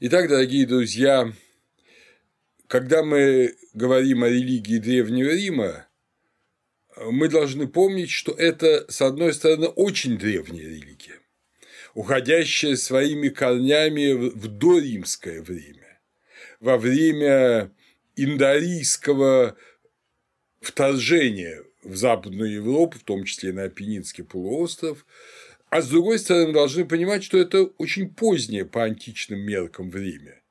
Итак, дорогие друзья, когда мы говорим о религии Древнего Рима, мы должны помнить, что это, с одной стороны, очень древняя религия, уходящая своими корнями в доримское время, во время индарийского вторжения в Западную Европу, в том числе на Апеннинский полуостров, а с другой стороны, мы должны понимать, что это очень позднее по античным меркам время.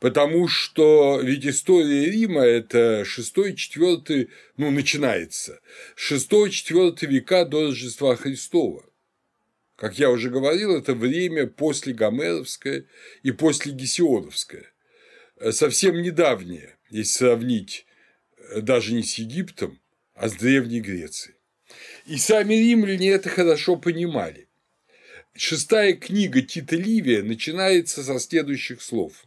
Потому что ведь история Рима – это 6-4, ну, начинается, 6-4 века до Рождества Христова. Как я уже говорил, это время после Гомеровское и после Гесиодовское. Совсем недавнее, если сравнить даже не с Египтом, а с Древней Грецией. И сами римляне это хорошо понимали. Шестая книга Тита Ливия начинается со следующих слов.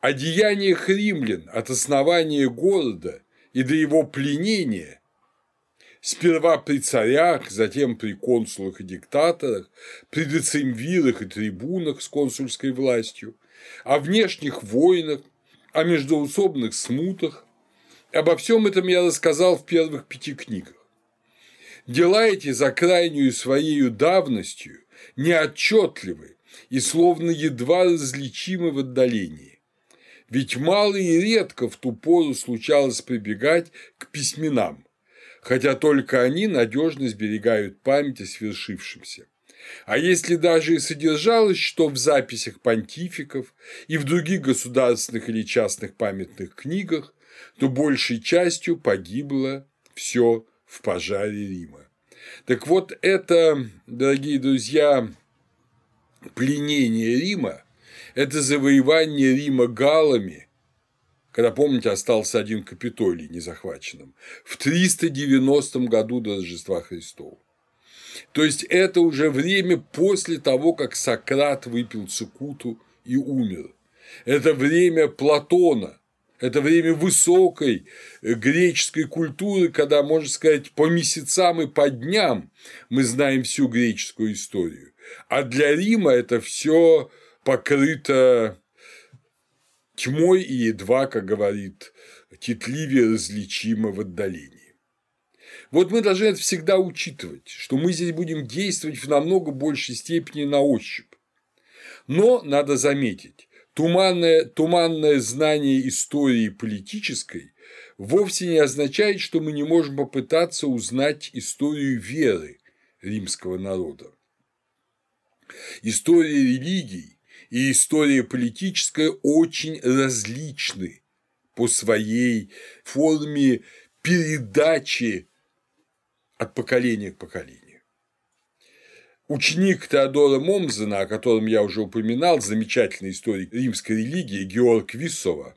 «О деяниях римлян от основания города и до его пленения сперва при царях, затем при консулах и диктаторах, при децимвирах и трибунах с консульской властью, о внешних войнах, о междоусобных смутах. Обо всем этом я рассказал в первых пяти книгах. Дела эти за крайнюю своей давностью неотчетливы и словно едва различимы в отдалении. Ведь мало и редко в ту пору случалось прибегать к письменам, хотя только они надежно сберегают память о свершившемся. А если даже и содержалось что в записях понтификов и в других государственных или частных памятных книгах, то большей частью погибло все в пожаре Рима. Так вот, это, дорогие друзья, пленение Рима, это завоевание Рима галами, когда, помните, остался один Капитолий незахваченным, в 390 году до Рождества Христова. То есть это уже время после того, как Сократ выпил цикуту и умер. Это время Платона, это время высокой э, греческой культуры, когда, можно сказать, по месяцам и по дням мы знаем всю греческую историю. А для Рима это все покрыто тьмой и едва, как говорит Тит различимо в отдалении. Вот мы должны это всегда учитывать, что мы здесь будем действовать в намного большей степени на ощупь. Но надо заметить, туманное, туманное знание истории политической вовсе не означает, что мы не можем попытаться узнать историю веры римского народа. История религий и история политическая очень различны по своей форме передачи от поколения к поколению. Ученик Теодора Момзена, о котором я уже упоминал, замечательный историк римской религии Георг Виссова,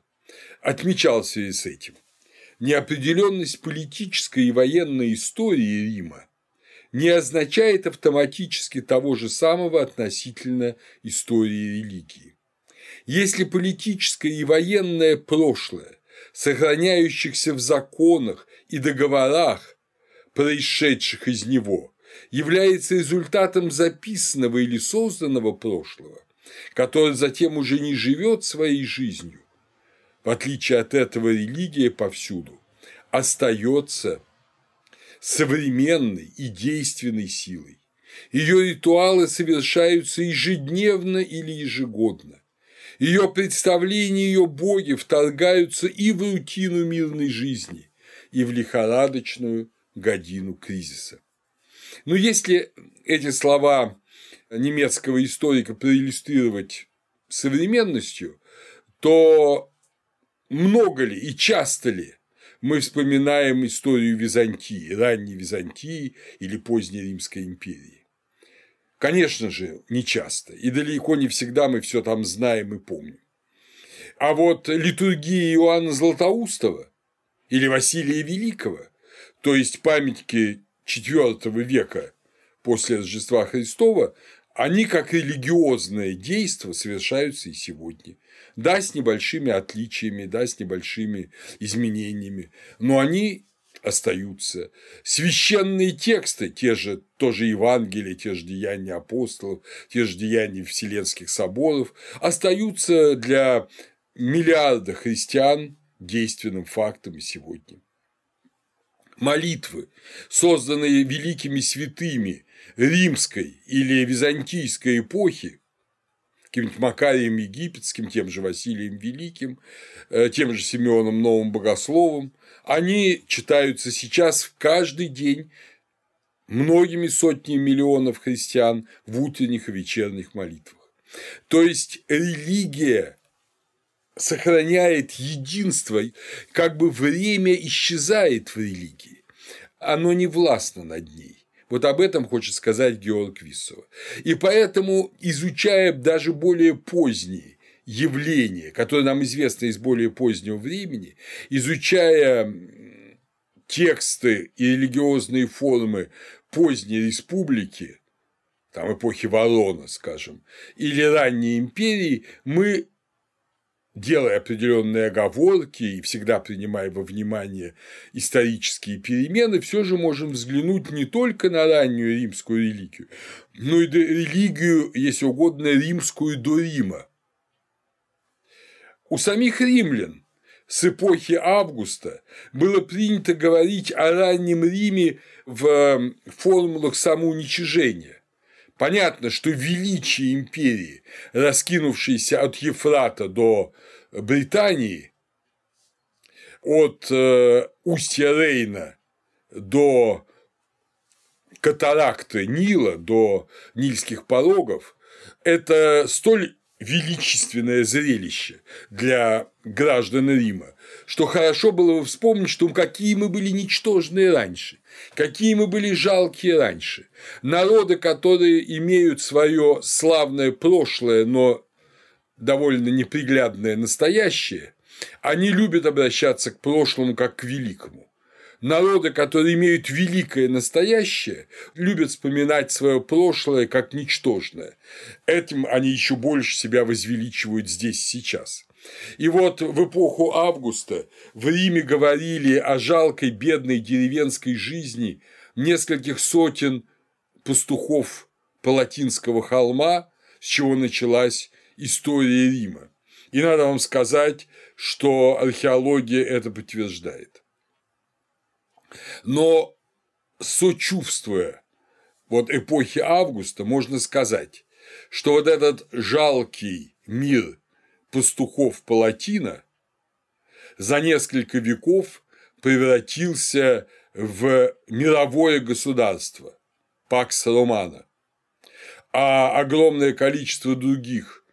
отмечал в связи с этим. Неопределенность политической и военной истории Рима не означает автоматически того же самого относительно истории религии. Если политическое и военное прошлое, сохраняющихся в законах и договорах, происшедших из него, является результатом записанного или созданного прошлого, которое затем уже не живет своей жизнью, в отличие от этого религия повсюду остается современной и действенной силой. Ее ритуалы совершаются ежедневно или ежегодно. Ее представления, ее боги вторгаются и в рутину мирной жизни, и в лихорадочную годину кризиса. Но если эти слова немецкого историка проиллюстрировать современностью, то много ли и часто ли мы вспоминаем историю Византии, ранней Византии или поздней Римской империи? Конечно же, не часто, и далеко не всегда мы все там знаем и помним. А вот литургия Иоанна Златоустова или Василия Великого то есть памятники IV века после Рождества Христова, они как религиозное действие совершаются и сегодня. Да, с небольшими отличиями, да, с небольшими изменениями, но они остаются. Священные тексты, те же тоже Евангелия, те же деяния апостолов, те же деяния Вселенских соборов, остаются для миллиарда христиан действенным фактом сегодня. Молитвы, созданные великими святыми римской или византийской эпохи, каким-нибудь Макарием Египетским, тем же Василием Великим, э, тем же Симеоном Новым Богословом, они читаются сейчас каждый день многими сотнями миллионов христиан в утренних и вечерних молитвах. То есть религия сохраняет единство, как бы время исчезает в религии, оно не властно над ней. Вот об этом хочет сказать Георг Виссова. И поэтому, изучая даже более поздние явления, которые нам известны из более позднего времени, изучая тексты и религиозные формы поздней республики, там эпохи Ворона, скажем, или ранней империи, мы делая определенные оговорки и всегда принимая во внимание исторические перемены, все же можем взглянуть не только на раннюю римскую религию, но и религию, если угодно, римскую до Рима. У самих римлян с эпохи Августа было принято говорить о раннем Риме в формулах самоуничижения. Понятно, что величие империи, раскинувшейся от Ефрата до Британии, от э, устья Рейна до катаракты Нила, до Нильских порогов, это столь величественное зрелище для граждан Рима, что хорошо было бы вспомнить, что какие мы были ничтожные раньше, какие мы были жалкие раньше. Народы, которые имеют свое славное прошлое, но довольно неприглядное настоящее, они любят обращаться к прошлому как к великому. Народы, которые имеют великое настоящее, любят вспоминать свое прошлое как ничтожное. Этим они еще больше себя возвеличивают здесь сейчас. И вот в эпоху Августа в Риме говорили о жалкой бедной деревенской жизни нескольких сотен пастухов Палатинского холма, с чего началась история Рима. И надо вам сказать, что археология это подтверждает. Но сочувствуя вот эпохи Августа, можно сказать, что вот этот жалкий мир пастухов Палатина за несколько веков превратился в мировое государство Пакс Романа, а огромное количество других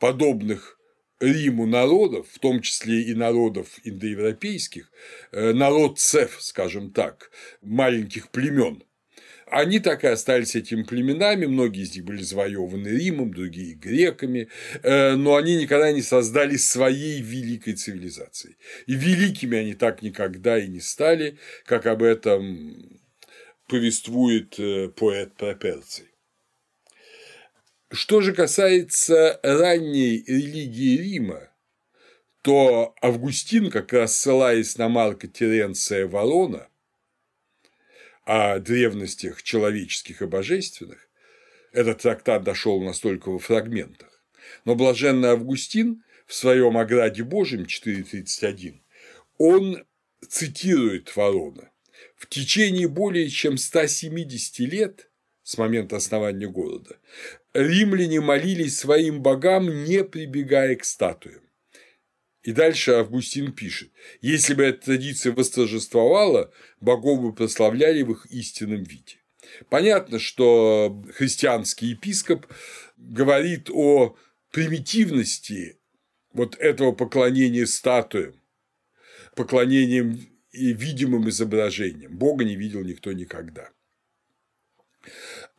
подобных Риму народов, в том числе и народов индоевропейских, э, народ цеф, скажем так, маленьких племен, они так и остались этими племенами, многие из них были завоеваны Римом, другие – греками, э, но они никогда не создали своей великой цивилизации. И великими они так никогда и не стали, как об этом повествует э, поэт Проперций. Что же касается ранней религии Рима, то Августин, как раз ссылаясь на Марка Теренция Ворона о древностях человеческих и божественных, этот трактат дошел настолько во фрагментах. Но блаженный Августин в своем «Ограде Божьем» 4.31 он цитирует Ворона. В течение более чем 170 лет с момента основания города римляне молились своим богам, не прибегая к статуям. И дальше Августин пишет, если бы эта традиция восторжествовала, богов бы прославляли в их истинном виде. Понятно, что христианский епископ говорит о примитивности вот этого поклонения статуям, поклонением и видимым изображением. Бога не видел никто никогда.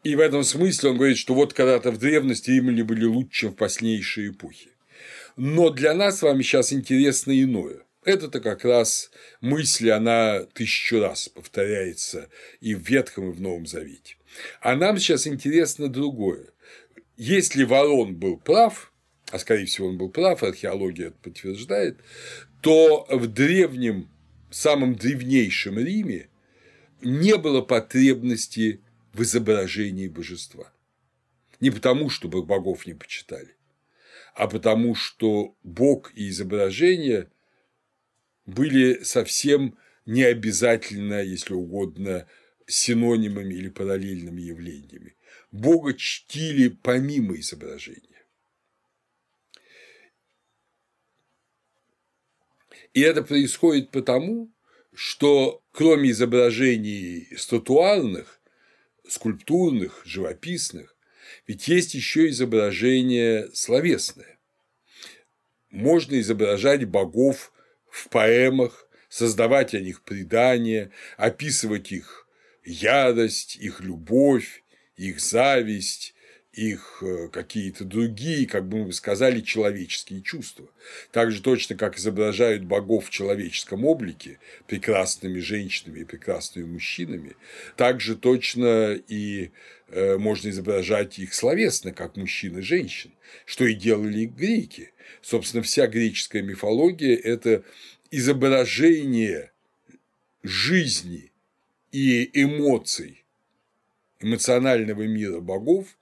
И в этом смысле он говорит, что вот когда-то в древности римляне были лучше, чем в позднейшие эпохи. Но для нас с вами сейчас интересно иное. Это-то как раз мысль, она тысячу раз повторяется и в Ветхом, и в Новом Завете. А нам сейчас интересно другое. Если Ворон был прав, а скорее всего он был прав, археология это подтверждает, то в древнем самом древнейшем Риме не было потребности в изображении божества. Не потому, чтобы богов не почитали, а потому, что бог и изображение были совсем не обязательно, если угодно, синонимами или параллельными явлениями. Бога чтили помимо изображения. И это происходит потому, что кроме изображений статуарных, скульптурных, живописных, ведь есть еще изображение словесное. Можно изображать богов в поэмах, создавать о них предания, описывать их ярость, их любовь, их зависть, их э, какие-то другие, как бы мы сказали, человеческие чувства. Так же точно, как изображают богов в человеческом облике, прекрасными женщинами и прекрасными мужчинами, так же точно и можно изображать их словесно, как мужчин и женщин, что и делали греки. Собственно, вся греческая мифология – это изображение жизни и эмоций эмоционального мира богов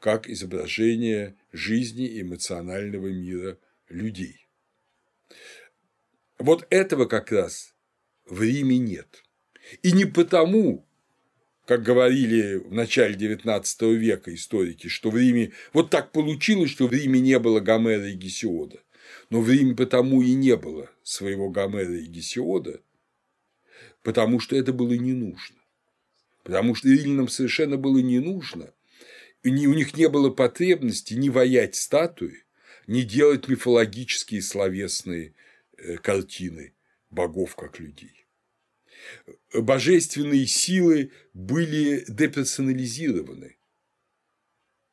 как изображение жизни эмоционального мира людей. Вот этого как раз в Риме нет. И не потому, как говорили в начале XIX века историки, что в Риме вот так получилось, что в Риме не было Гомера и Гесиода. Но в Риме потому и не было своего Гомера и Гесиода, потому что это было не нужно. Потому что римлянам совершенно было не нужно – у них не было потребности ни воять статуи, ни делать мифологические словесные э, картины богов как людей. Божественные силы были деперсонализированы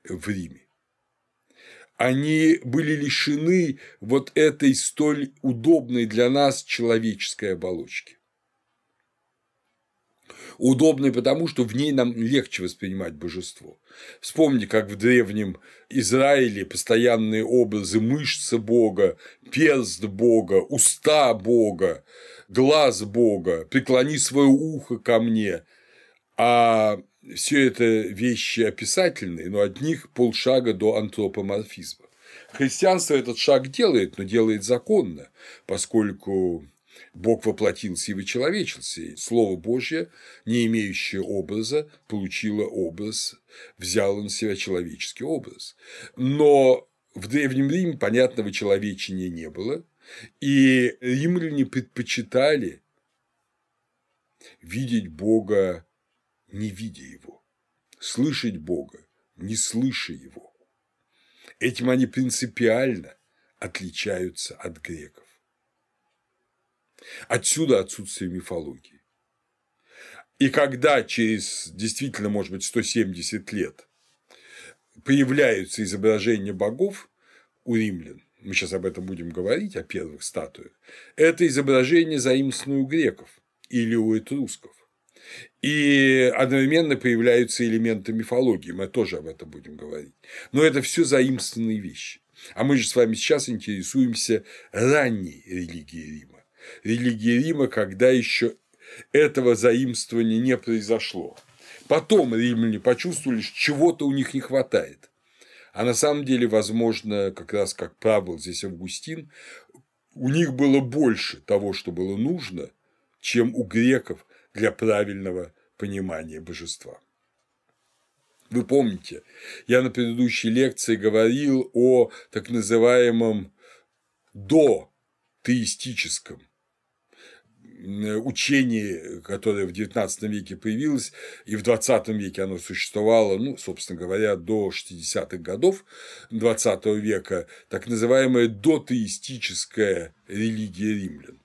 в Риме. Они были лишены вот этой столь удобной для нас человеческой оболочки удобной потому, что в ней нам легче воспринимать божество. Вспомните, как в древнем Израиле постоянные образы мышцы Бога, перст Бога, уста Бога, глаз Бога, преклони свое ухо ко мне, а все это вещи описательные, но от них полшага до антропоморфизма. Христианство этот шаг делает, но делает законно, поскольку Бог воплотился и вычеловечился. И Слово Божье, не имеющее образа, получило образ, взяло на себя человеческий образ. Но в Древнем Риме понятного человечения не было, и римляне предпочитали видеть Бога, не видя Его, слышать Бога, не слыша Его. Этим они принципиально отличаются от греков. Отсюда отсутствие мифологии. И когда через действительно, может быть, 170 лет появляются изображения богов у римлян, мы сейчас об этом будем говорить, о первых статуях, это изображение заимствовано у греков или у этрусков. И одновременно появляются элементы мифологии, мы тоже об этом будем говорить. Но это все заимствованные вещи. А мы же с вами сейчас интересуемся ранней религией Рима религии Рима, когда еще этого заимствования не произошло. Потом римляне почувствовали, что чего-то у них не хватает. А на самом деле, возможно, как раз как правил здесь Августин, у них было больше того, что было нужно, чем у греков для правильного понимания божества. Вы помните, я на предыдущей лекции говорил о так называемом до теистическом учение, которое в XIX веке появилось, и в XX веке оно существовало, ну, собственно говоря, до 60-х годов XX века, так называемая дотеистическая религия римлян.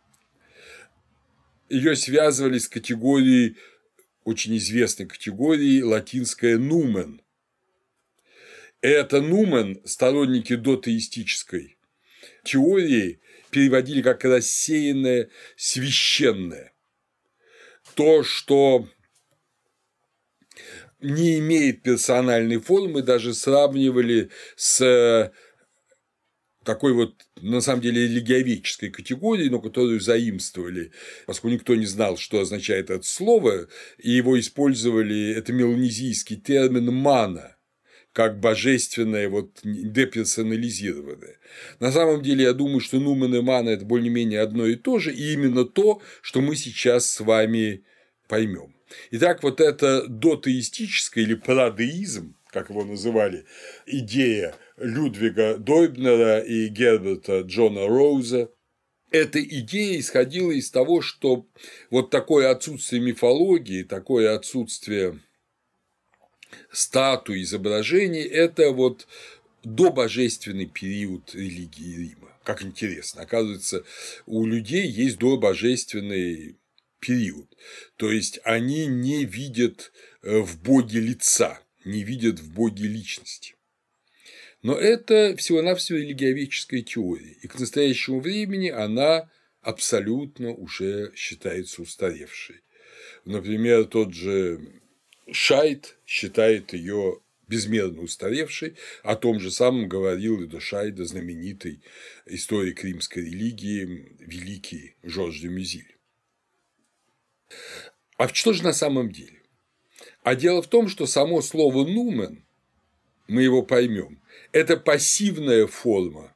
Ее связывали с категорией, очень известной категорией, латинская «нумен». Это «нумен» сторонники дотеистической теории переводили как рассеянное священное. То, что не имеет персональной формы, даже сравнивали с такой вот, на самом деле, религиоведческой категории, но которую заимствовали, поскольку никто не знал, что означает это слово, и его использовали, это меланезийский термин «мана», как божественное, вот деперсонализированное. На самом деле, я думаю, что Нумен и Мана – это более-менее одно и то же, и именно то, что мы сейчас с вами поймем. Итак, вот это дотеистическое или парадеизм, как его называли, идея Людвига Дойбнера и Герберта Джона Роуза, эта идея исходила из того, что вот такое отсутствие мифологии, такое отсутствие статуи, изображений – это вот добожественный период религии Рима. Как интересно, оказывается, у людей есть добожественный период. То есть они не видят э, в Боге лица, не видят в Боге личности. Но это всего-навсего религиоведческая теория, и к настоящему времени она абсолютно уже считается устаревшей. Например, тот же Шайт считает ее безмерно устаревшей, о том же самом говорил и до Шайда знаменитый историк римской религии, великий Жорж де Мюзиль. А что же на самом деле? А дело в том, что само слово «нумен», мы его поймем, это пассивная форма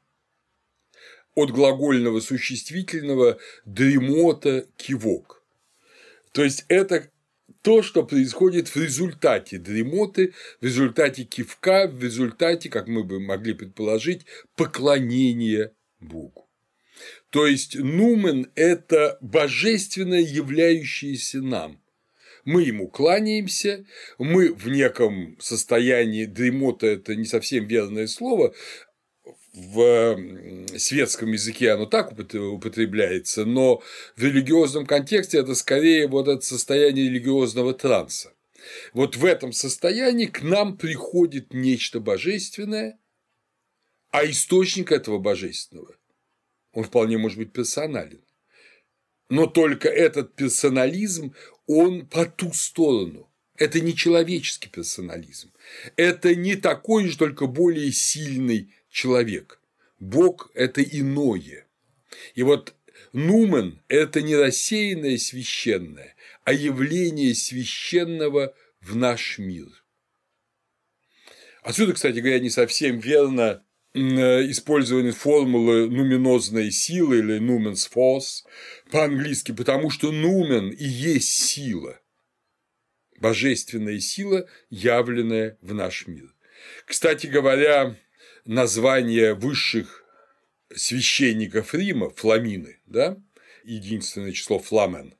от глагольного существительного дремота кивок. То есть это то, что происходит в результате дремоты, в результате кивка, в результате, как мы бы могли предположить, поклонения Богу. То есть нумен – это божественное, являющееся нам. Мы ему кланяемся, мы в неком состоянии дремота – это не совсем верное слово, в светском языке оно так употребляется, но в религиозном контексте это скорее вот это состояние религиозного транса. Вот в этом состоянии к нам приходит нечто божественное, а источник этого божественного он вполне может быть персонален. Но только этот персонализм, он по ту сторону. Это не человеческий персонализм. Это не такой же, только более сильный человек. Бог – это иное. И вот Нумен – это не рассеянное священное, а явление священного в наш мир. Отсюда, кстати говоря, не совсем верно Э, использование формулы нуменозной силы или numen's force по-английски, потому что нумен и есть сила, божественная сила, явленная в наш мир. Кстати говоря, название высших священников Рима, фламины, да, единственное число фламен,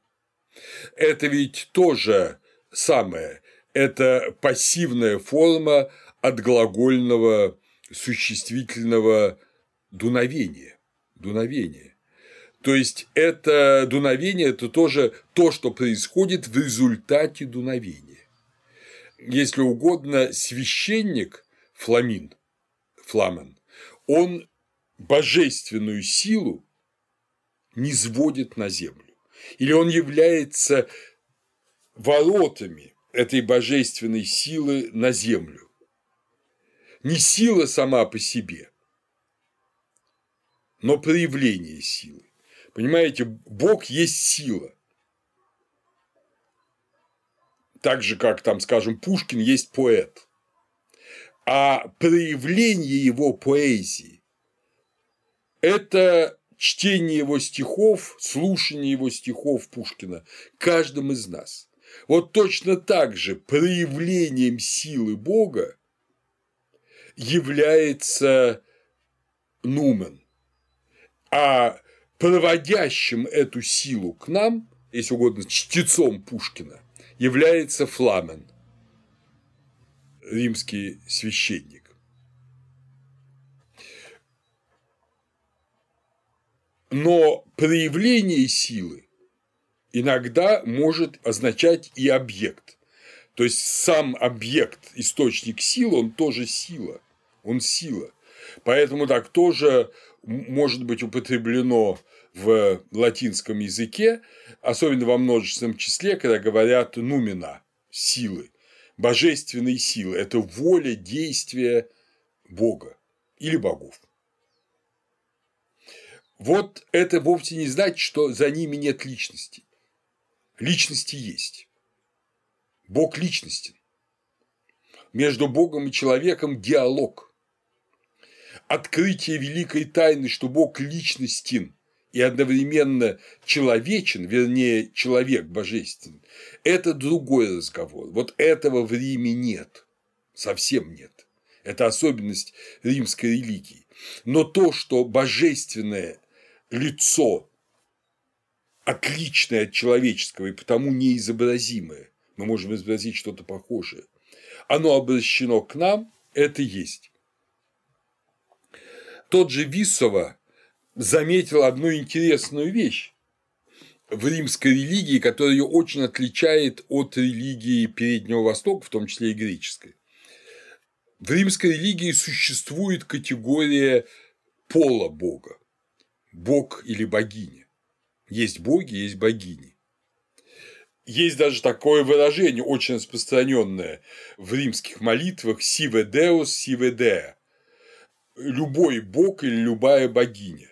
это ведь тоже самое, это пассивная форма от глагольного существительного дуновения. дуновения. То есть это дуновение – это тоже то, что происходит в результате дуновения. Если угодно, священник Фламин, Фламен, он божественную силу не сводит на землю. Или он является воротами этой божественной силы на землю не сила сама по себе, но проявление силы. Понимаете, Бог есть сила. Так же, как там, скажем, Пушкин есть поэт. А проявление его поэзии – это чтение его стихов, слушание его стихов Пушкина каждым из нас. Вот точно так же проявлением силы Бога является Нумен, а проводящим эту силу к нам, если угодно, чтецом Пушкина, является Фламен, римский священник. Но проявление силы иногда может означать и объект. То есть сам объект, источник силы, он тоже сила он сила. Поэтому так тоже может быть употреблено в латинском языке, особенно во множественном числе, когда говорят нумена – силы, божественные силы – это воля действия Бога или богов. Вот это вовсе не значит, что за ними нет личности. Личности есть. Бог личностен. Между Богом и человеком диалог. Открытие великой тайны, что Бог личностен и одновременно человечен, вернее, человек божественный, это другой разговор. Вот этого в Риме нет. Совсем нет. Это особенность римской религии. Но то, что божественное лицо отличное от человеческого и потому неизобразимое, мы можем изобразить что-то похожее, оно обращено к нам, это есть. Тот же Виссова заметил одну интересную вещь в римской религии, которая ее очень отличает от религии Переднего Востока, в том числе и греческой. В римской религии существует категория пола Бога – Бог или богиня. Есть боги, есть богини. Есть даже такое выражение, очень распространенное в римских молитвах «Сиве Деус, Сиве Деа» – любой бог или любая богиня.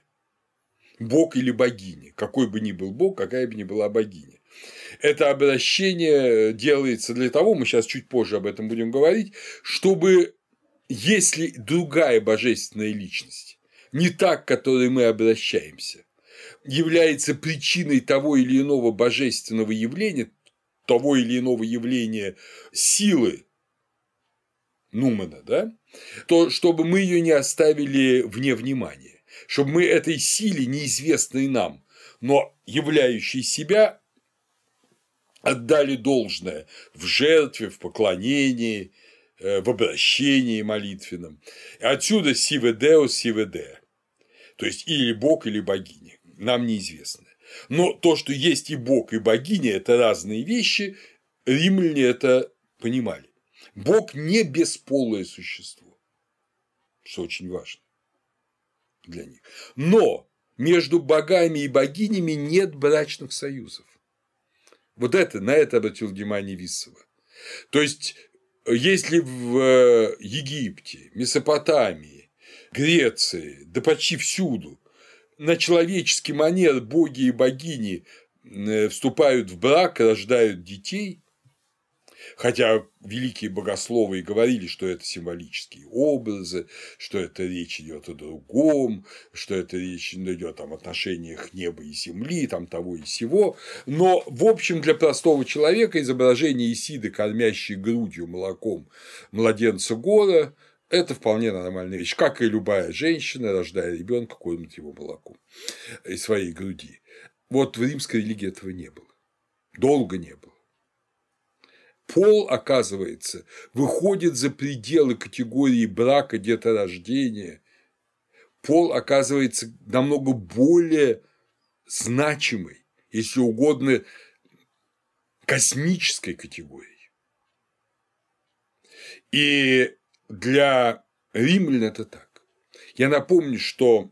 Бог или богиня, какой бы ни был бог, какая бы ни была богиня. Это обращение делается для того, мы сейчас чуть позже об этом будем говорить, чтобы если другая божественная личность, не так, к которой мы обращаемся, является причиной того или иного божественного явления, того или иного явления силы Нумана, да, то чтобы мы ее не оставили вне внимания, чтобы мы этой силе, неизвестной нам, но являющей себя, отдали должное в жертве, в поклонении, Э, в обращении молитвенном. Отсюда сиведео сиведе, то есть или бог, или богиня, нам неизвестно. Но то, что есть и бог, и богиня – это разные вещи, римляне это понимали. Бог не бесполое существо, что очень важно для них. Но между богами и богинями нет брачных союзов. Вот это, на это обратил внимание Виссова. То есть если в э, Египте, Месопотамии, Греции, да почти всюду на человеческий манер боги и богини э, вступают в брак, рождают детей, Хотя великие богословы и говорили, что это символические образы, что это речь идет о другом, что это речь идет о отношениях неба и земли, там того и сего. Но, в общем, для простого человека изображение Исиды, кормящей грудью молоком младенца Гора, это вполне нормальная вещь, как и любая женщина, рождая ребенка, кормит его молоком из своей груди. Вот в римской религии этого не было. Долго не было пол, оказывается, выходит за пределы категории брака, деторождения. Пол оказывается намного более значимой, если угодно, космической категорией. И для римлян это так. Я напомню, что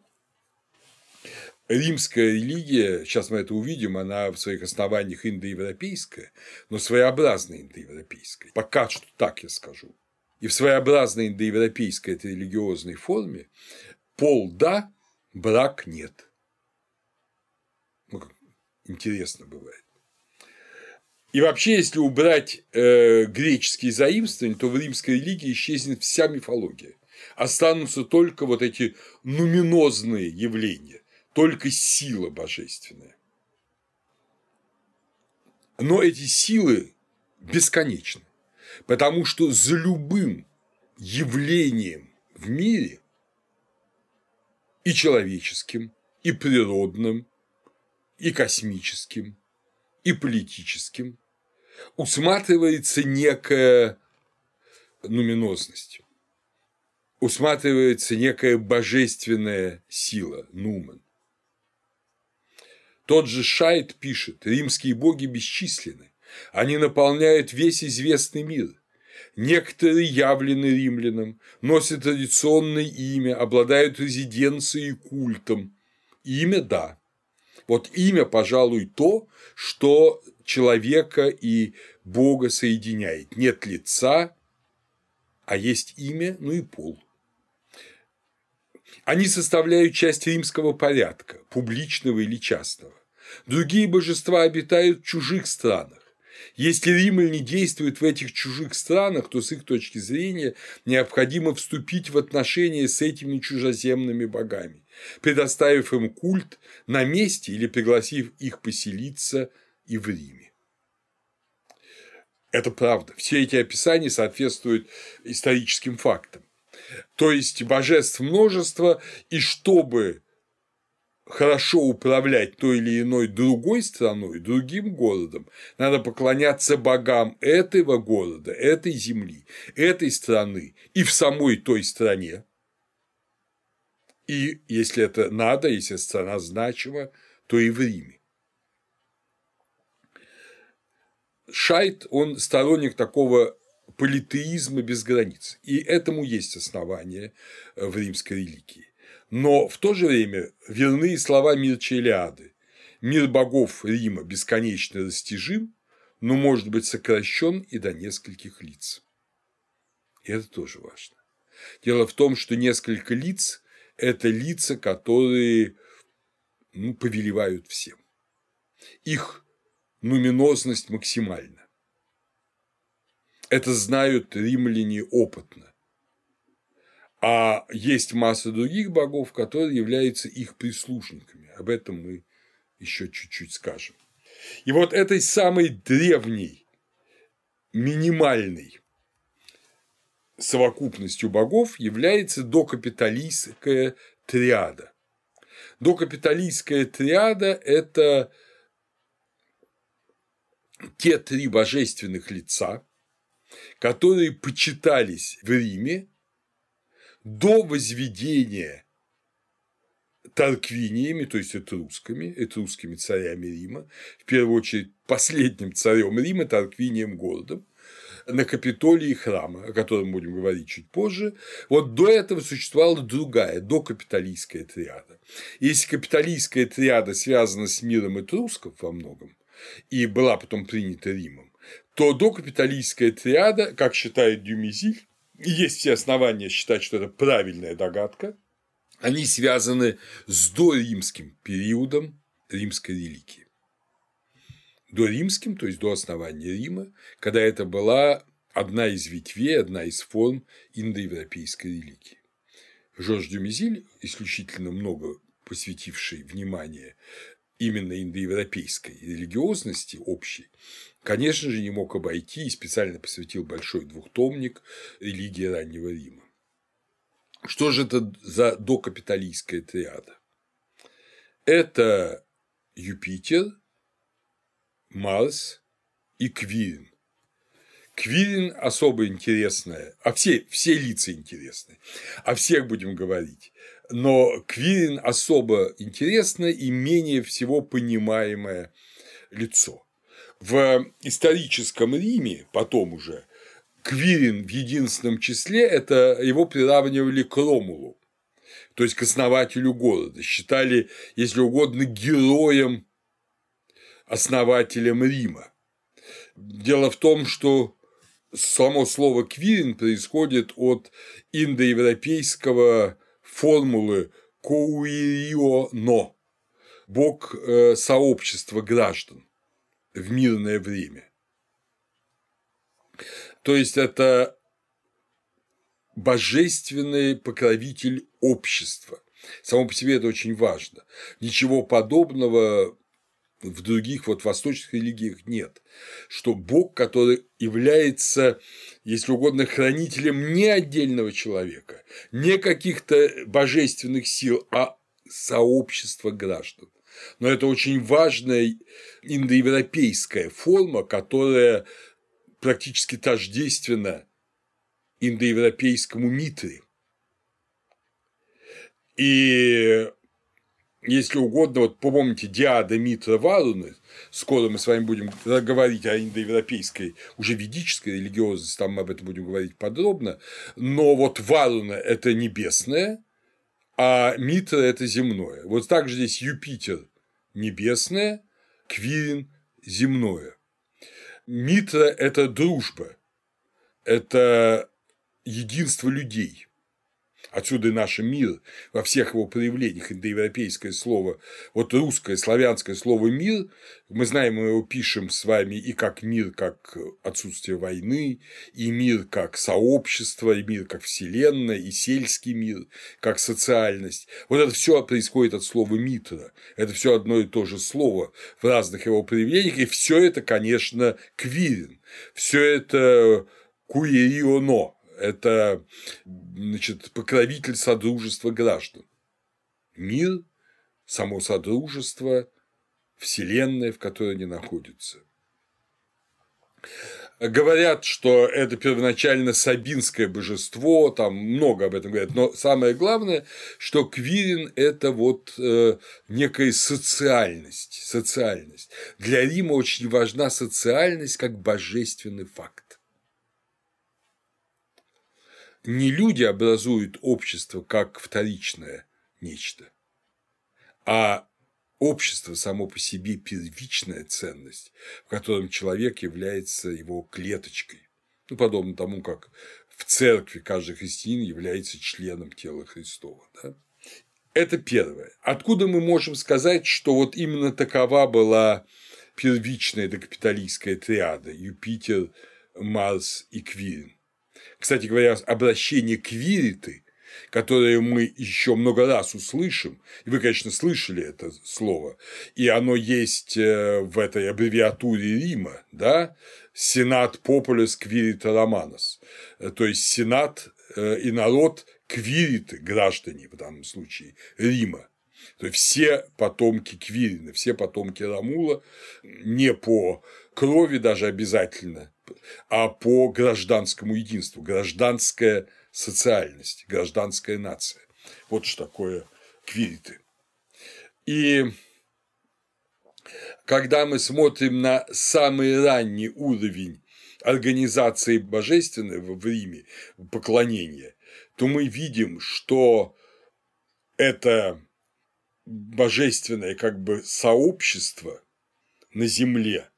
римская религия, сейчас мы это увидим, она в своих основаниях индоевропейская, но своеобразная индоевропейская. Пока что так я скажу. И в своеобразной индоевропейской этой религиозной форме пол – да, брак – нет. Ну, как интересно бывает. И вообще, если убрать э, греческие заимствования, то в римской религии исчезнет вся мифология. Останутся только вот эти нуминозные явления только сила божественная. Но эти силы бесконечны, потому что за любым явлением в мире и человеческим, и природным, и космическим, и политическим усматривается некая нуминозность, усматривается некая божественная сила, нумен. Тот же Шайт пишет, римские боги бесчисленны, они наполняют весь известный мир. Некоторые явлены римлянам, носят традиционное имя, обладают резиденцией и культом. Имя – да. Вот имя, пожалуй, то, что человека и Бога соединяет. Нет лица, а есть имя, ну и пол. Они составляют часть римского порядка, публичного или частного. Другие божества обитают в чужих странах. Если римляне действуют в этих чужих странах, то с их точки зрения необходимо вступить в отношения с этими чужеземными богами, предоставив им культ на месте или пригласив их поселиться и в Риме. Это правда. Все эти описания соответствуют историческим фактам. То есть божеств множество, и чтобы хорошо управлять той или иной другой страной, другим городом, надо поклоняться богам этого города, этой земли, этой страны и в самой той стране. И если это надо, если страна значима, то и в Риме. Шайт, он сторонник такого политеизма без границ, и этому есть основание в римской религии но в то же время верны слова Мирча Илиады. Мир богов Рима бесконечно растяжим, но может быть сокращен и до нескольких лиц. И это тоже важно. Дело в том, что несколько лиц – это лица, которые ну, повелевают всем. Их нуминозность максимальна. Это знают римляне опытно. А есть масса других богов, которые являются их прислужниками. Об этом мы еще чуть-чуть скажем. И вот этой самой древней, минимальной совокупностью богов является докапиталистская триада. Докапиталистская триада – это те три божественных лица, которые почитались в Риме до возведения Тарквиниями, то есть этрусками, этрусскими царями Рима, в первую очередь последним царем Рима, Тарквинием городом, на Капитолии храма, о котором будем говорить чуть позже, вот до этого существовала другая, докапиталистская триада. Если капиталистская триада связана с миром этрусков во многом и была потом принята Римом, то докапиталистская триада, как считает Дюмизиль, есть все основания считать, что это правильная догадка, они связаны с доримским периодом римской религии. Доримским, то есть до основания Рима, когда это была одна из ветвей, одна из форм индоевропейской религии. Жорж Дюмизиль, исключительно много посвятивший внимание именно индоевропейской религиозности общей, конечно же, не мог обойти и специально посвятил большой двухтомник религии раннего Рима. Что же это за докапиталистская триада? Это Юпитер, Марс и Квирин. Квирин особо интересная, а все, все лица интересны, о всех будем говорить. Но Квирин особо интересное и менее всего понимаемое лицо. В историческом Риме, потом уже, Квирин в единственном числе – это его приравнивали к Ромулу, то есть к основателю города, считали, если угодно, героем, основателем Рима. Дело в том, что само слово «квирин» происходит от индоевропейского формулы «коуирио-но» – бог э, сообщества граждан в мирное время. То есть это божественный покровитель общества. Само по себе это очень важно. Ничего подобного в других вот восточных религиях нет, что Бог, который является, если угодно, хранителем не отдельного человека, не каких-то божественных сил, а сообщества граждан. Но это очень важная индоевропейская форма, которая практически тождественна индоевропейскому Митре. И если угодно, вот помните Диада Митра Варуны, скоро мы с вами будем говорить о индоевропейской, уже ведической религиозности, там мы об этом будем говорить подробно, но вот Варуна – это небесное, а Митра – это земное. Вот так же здесь Юпитер – небесное, Квирин – земное. Митра – это дружба, это единство людей. Отсюда и наш мир во всех его проявлениях, индоевропейское слово, вот русское, славянское слово «мир», мы знаем, мы его пишем с вами и как мир, как отсутствие войны, и мир как сообщество, и мир как вселенная, и сельский мир, как социальность. Вот это все происходит от слова «митра», это все одно и то же слово в разных его проявлениях, и все это, конечно, квирин, все это куерионо, это значит, покровитель Содружества граждан. Мир, само Содружество, Вселенная, в которой они находятся. Говорят, что это первоначально сабинское божество, там много об этом говорят, но самое главное, что Квирин – это вот э, некая социальность, социальность. Для Рима очень важна социальность как божественный факт. Не люди образуют общество как вторичное нечто, а общество само по себе первичная ценность, в котором человек является его клеточкой. Ну, подобно тому, как в церкви каждый христианин является членом тела Христова. Да? Это первое. Откуда мы можем сказать, что вот именно такова была первичная докапиталистская триада – Юпитер, Марс и Квирин? Кстати говоря, обращение квириты, которое мы еще много раз услышим, и вы, конечно, слышали это слово, и оно есть э, в этой аббревиатуре Рима, да, Сенат Квирита Романос, э, то есть Сенат э, и народ квириты, граждане в данном случае Рима, то есть все потомки Квирина, все потомки Рамула не по крови даже обязательно, а по гражданскому единству, гражданская социальность, гражданская нация. Вот что такое квириты. И когда мы смотрим на самый ранний уровень организации божественной в Риме, поклонения, то мы видим, что это божественное как бы сообщество на земле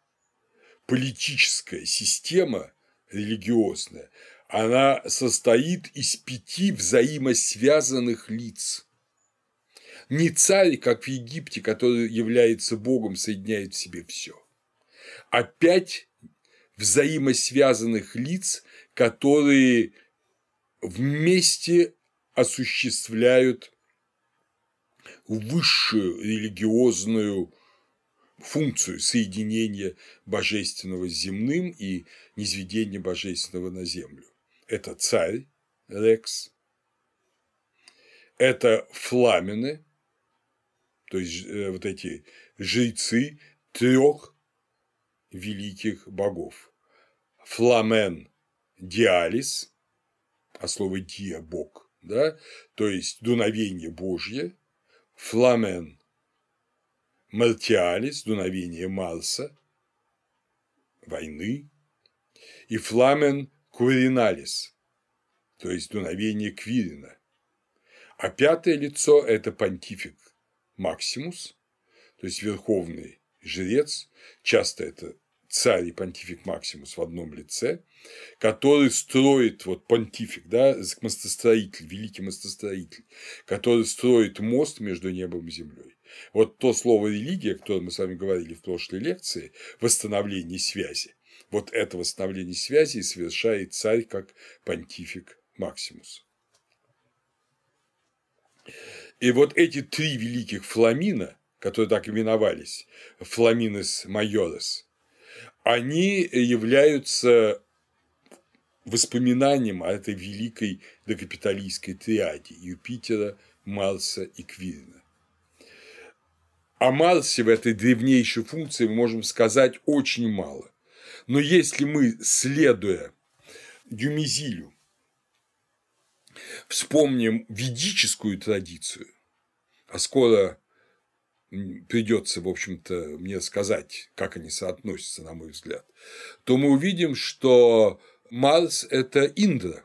политическая система религиозная, она состоит из пяти взаимосвязанных лиц. Не царь, как в Египте, который является Богом, соединяет в себе все, а пять взаимосвязанных лиц, которые вместе осуществляют высшую религиозную функцию соединения божественного с земным и низведения божественного на землю. Это царь Рекс, это фламены, то есть э, вот эти жрецы трех великих богов. Фламен Диалис, а слово диа – бог, да, то есть дуновение Божье, фламен Мартиалис, дуновение Марса, войны, и Фламен Куриналис, то есть дуновение Квирина. А пятое лицо – это понтифик Максимус, то есть верховный жрец, часто это царь и понтифик Максимус в одном лице, который строит, вот понтифик, да, мостостроитель, великий мостостроитель, который строит мост между небом и землей. Вот то слово религия, о котором мы с вами говорили в прошлой лекции, восстановление связи, вот это восстановление связи совершает царь как понтифик Максимус. И вот эти три великих фламина, которые так именовались, фламинес майорес, они являются воспоминанием о этой великой докапиталистской триаде Юпитера, Марса и Квирина. О Марсе в этой древнейшей функции мы можем сказать очень мало. Но если мы, следуя Дюмизилю, вспомним ведическую традицию, а скоро придется, в общем-то, мне сказать, как они соотносятся, на мой взгляд, то мы увидим, что Марс – это Индра.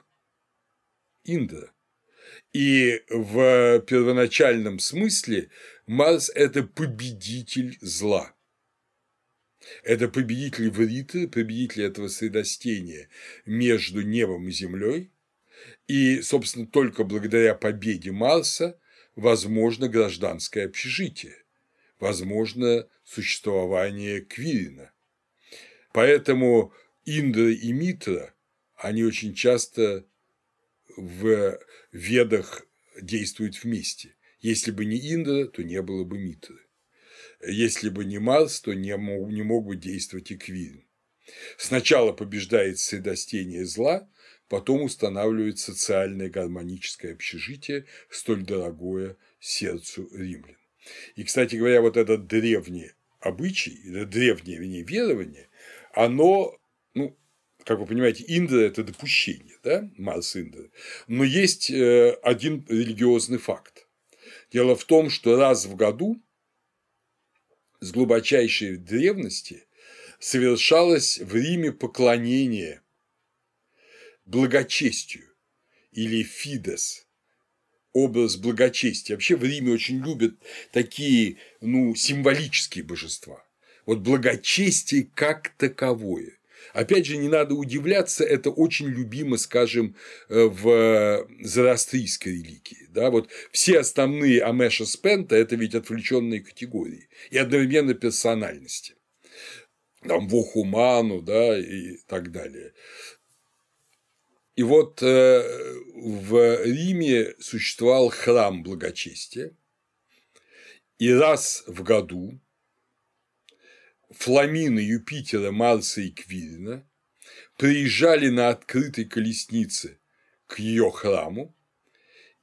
Индра. И в первоначальном смысле Марс – это победитель зла. Это победитель Вриты, победитель этого средостения между небом и землей, И, собственно, только благодаря победе Марса возможно гражданское общежитие, возможно существование Квирина. Поэтому Индра и Митра, они очень часто в ведах действуют вместе. Если бы не Индра, то не было бы Митры. Если бы не Марс, то не мог, не мог бы действовать и Квирин. Сначала побеждает средостение зла, потом устанавливает социальное гармоническое общежитие, столь дорогое сердцу римлян. И, кстати говоря, вот этот древний обычай, древнее вернее, верование, оно, ну, как вы понимаете, Индра – это допущение, да, Марс Индра, но есть э, один религиозный факт. Дело в том, что раз в году с глубочайшей древности совершалось в Риме поклонение благочестию или фидес, образ благочестия. Вообще в Риме очень любят такие ну, символические божества. Вот благочестие как таковое. Опять же, не надо удивляться, это очень любимо, скажем, э, в зороастрийской религии. Да? Вот все основные Амеша Спента – это ведь отвлеченные категории и одновременно персональности. Там Вохуману, да, и так далее. И вот э, в Риме существовал храм благочестия, и раз в году Фламины Юпитера, Марса и Квирина приезжали на открытой колеснице к ее храму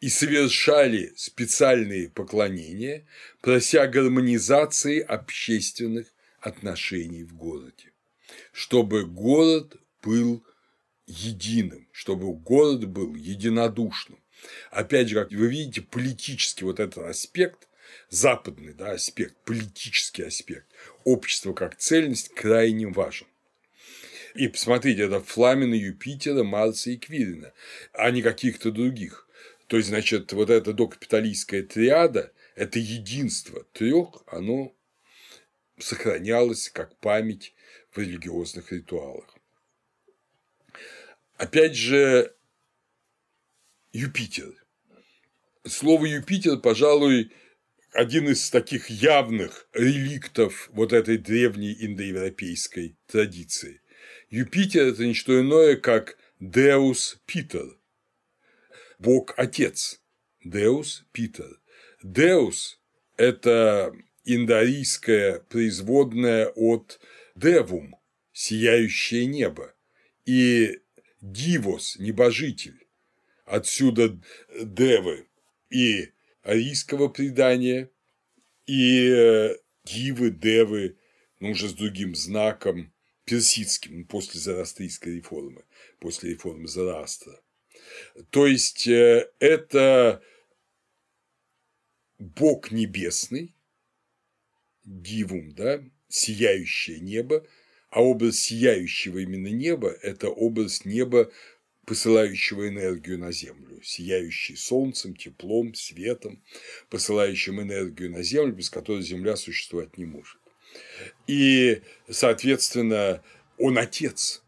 и совершали специальные поклонения, прося гармонизации общественных отношений в городе, чтобы город был единым, чтобы город был единодушным. Опять же, как вы видите, политический вот этот аспект, западный да, аспект, политический аспект, общество как цельность крайне важен. И посмотрите, это фламины Юпитера, Марса и Квирина, а не каких-то других. То есть, значит, вот эта докапиталистская триада – это единство трех, оно сохранялось как память в религиозных ритуалах. Опять же, Юпитер. Слово Юпитер, пожалуй, один из таких явных реликтов вот этой древней индоевропейской традиции. Юпитер – это не что иное, как Деус Питер, Бог Отец, Деус Питер. Деус – это индоарийское производное от Девум – сияющее небо, и Дивос – небожитель, отсюда Девы и арийского предания, и э, Дивы, Девы, ну, уже с другим знаком, персидским, ну, после Зарастрийской реформы, после реформы Зарастра. То есть, э, это Бог небесный, дивум, да, сияющее небо, а образ сияющего именно неба – это образ неба, посылающего энергию на Землю, сияющий солнцем, теплом, светом, посылающим энергию на Землю, без которой Земля существовать не может. И, соответственно, он отец,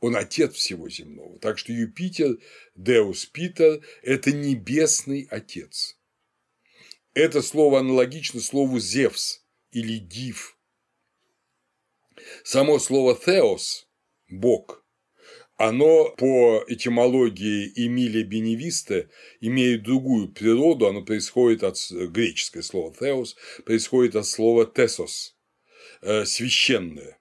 он отец всего земного. Так что Юпитер, Деус Питер – это небесный отец. Это слово аналогично слову Зевс или Див. Само слово Теос – Бог, оно по этимологии Эмилия Беневиста имеет другую природу, оно происходит от греческое слово «теос», происходит от слова «тесос» – священное.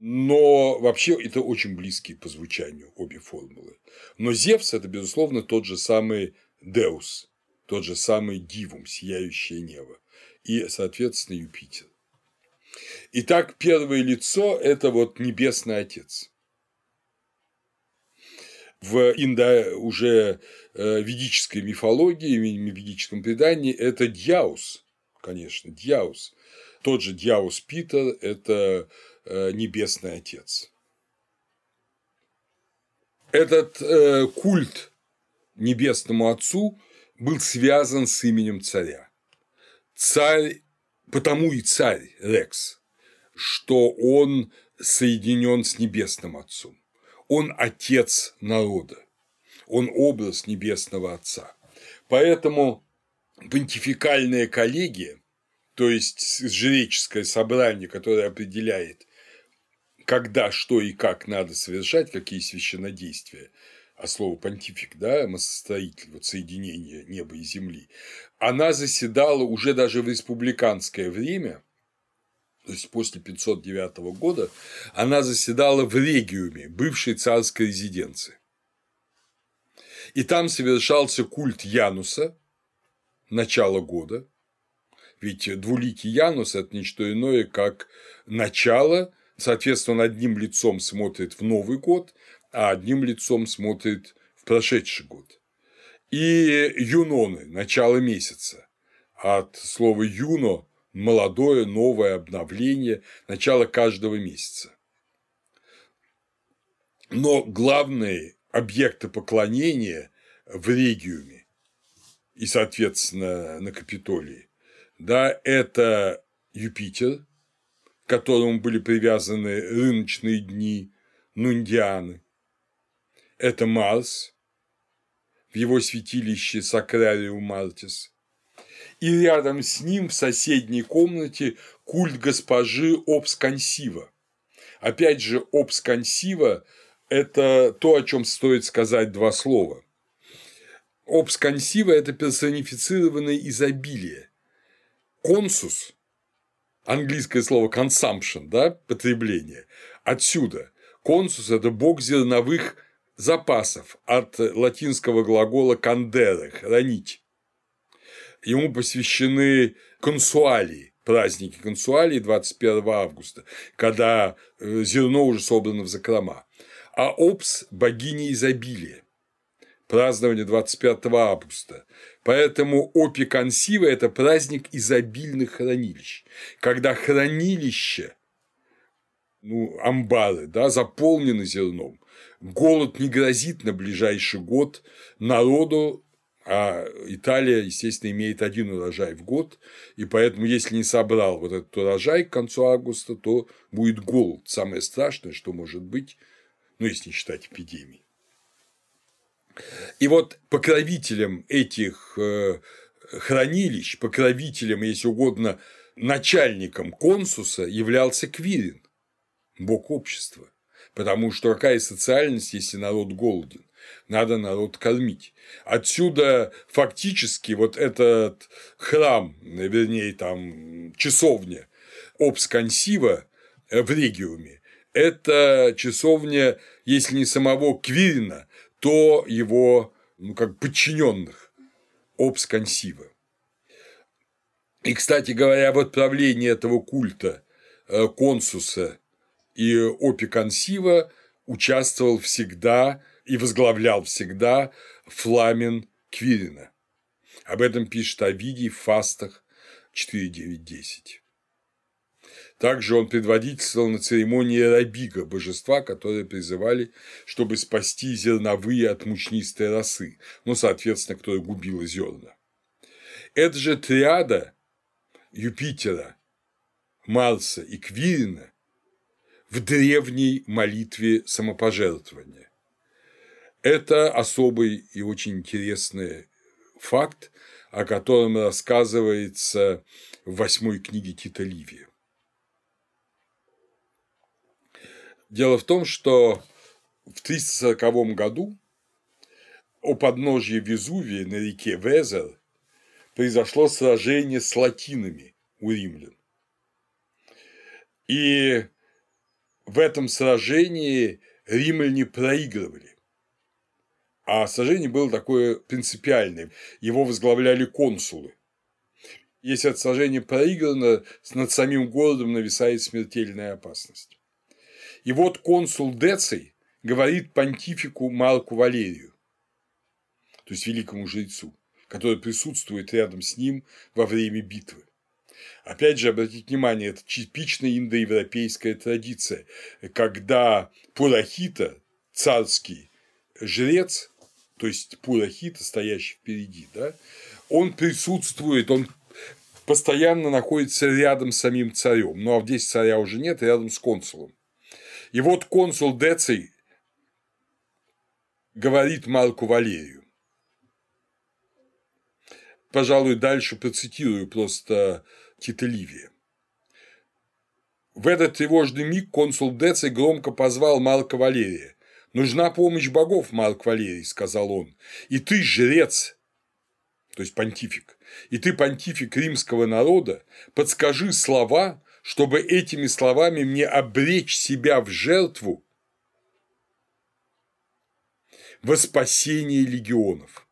Но вообще это очень близкие по звучанию обе формулы. Но Зевс – это, безусловно, тот же самый Деус, тот же самый Дивум, сияющее небо, и, соответственно, Юпитер. Итак, первое лицо – это вот Небесный Отец. В индо уже э, ведической мифологии, ведическом предании это Дьяус, конечно, Дьяус. Тот же Дьяус Питер – это э, Небесный Отец. Этот э, культ Небесному Отцу был связан с именем царя. Царь, потому и царь Рекс, что он соединен с Небесным Отцом. Он отец народа. он образ Небесного Отца. Поэтому понтификальная коллегия, то есть жреческое собрание, которое определяет, когда, что и как надо совершать, какие священнодействия, а слово понтифик, да, массостроитель, вот соединение неба и земли, она заседала уже даже в республиканское время, то есть после 509 года, она заседала в региуме, бывшей царской резиденции. И там совершался культ Януса, начала года, ведь двуликий Янус – это не что иное, как начало, соответственно, одним лицом смотрит в Новый год, а одним лицом смотрит в прошедший год. И юноны – начало месяца. От слова юно – молодое, новое обновление, начало каждого месяца. Но главные объекты поклонения в региуме и, соответственно, на Капитолии, да, это Юпитер, к которому были привязаны рыночные дни Нундианы, это Марс в его святилище Сакрариум Мартис, и рядом с ним в соседней комнате культ госпожи Обскансива. Опять же, Обскансива – это то, о чем стоит сказать два слова. Обскансива – это персонифицированное изобилие. Консус – английское слово consumption, да, потребление. Отсюда. Консус – это бог зерновых запасов от латинского глагола «кандера» – «хранить». Ему посвящены консуалии, праздники консуалии 21 августа, когда э, зерно уже собрано в закрома. А Опс – богиня изобилия, празднование 25 августа. Поэтому Опи Консива – это праздник изобильных хранилищ, когда хранилища, ну, амбары, да, заполнены зерном, голод не грозит на ближайший год народу, а Италия, естественно, имеет один урожай в год, и поэтому, если не собрал вот этот урожай к концу августа, то будет голод. Самое страшное, что может быть, ну, если не считать эпидемии. И вот покровителем этих э, хранилищ, покровителем, если угодно, начальником консуса являлся Квирин, бог общества. Потому что какая социальность, если народ голоден? Надо народ кормить. Отсюда фактически вот этот храм, вернее, там часовня Обскансива в Региуме – это часовня, если не самого Квирина, то его ну, как подчиненных Обскансива. И, кстати говоря, в отправлении этого культа э, консуса и опиконсива участвовал всегда и возглавлял всегда Фламен Квирина. Об этом пишет Овидий в фастах 4.9.10. Также он предводительствовал на церемонии Рабига, божества, которые призывали, чтобы спасти зерновые от мучнистой росы, ну, соответственно, которая губила зерна. Это же триада Юпитера, Марса и Квирина в древней молитве самопожертвования. Это особый и очень интересный факт, о котором рассказывается в восьмой книге Тита Ливия. Дело в том, что в 340 году у подножья Везувия на реке Везер произошло сражение с латинами у римлян. И в этом сражении римляне проигрывали. А сражение было такое принципиальное. Его возглавляли консулы. Если это сражение проиграно, над самим городом нависает смертельная опасность. И вот консул Деций говорит понтифику Марку Валерию, то есть великому жрецу, который присутствует рядом с ним во время битвы. Опять же, обратите внимание, это типичная индоевропейская традиция, когда Пурахита, царский жрец, то есть Пурахита, стоящий впереди, да, он присутствует, он постоянно находится рядом с самим царем. Ну а здесь царя уже нет, рядом с консулом. И вот консул Деций говорит Марку Валерию. Пожалуй, дальше процитирую просто Тита Ливия. В этот тревожный миг консул Деций громко позвал Марка Валерия. «Нужна помощь богов, Марк Валерий», – сказал он. «И ты, жрец, то есть понтифик, и ты, понтифик римского народа, подскажи слова, чтобы этими словами мне обречь себя в жертву во спасение легионов.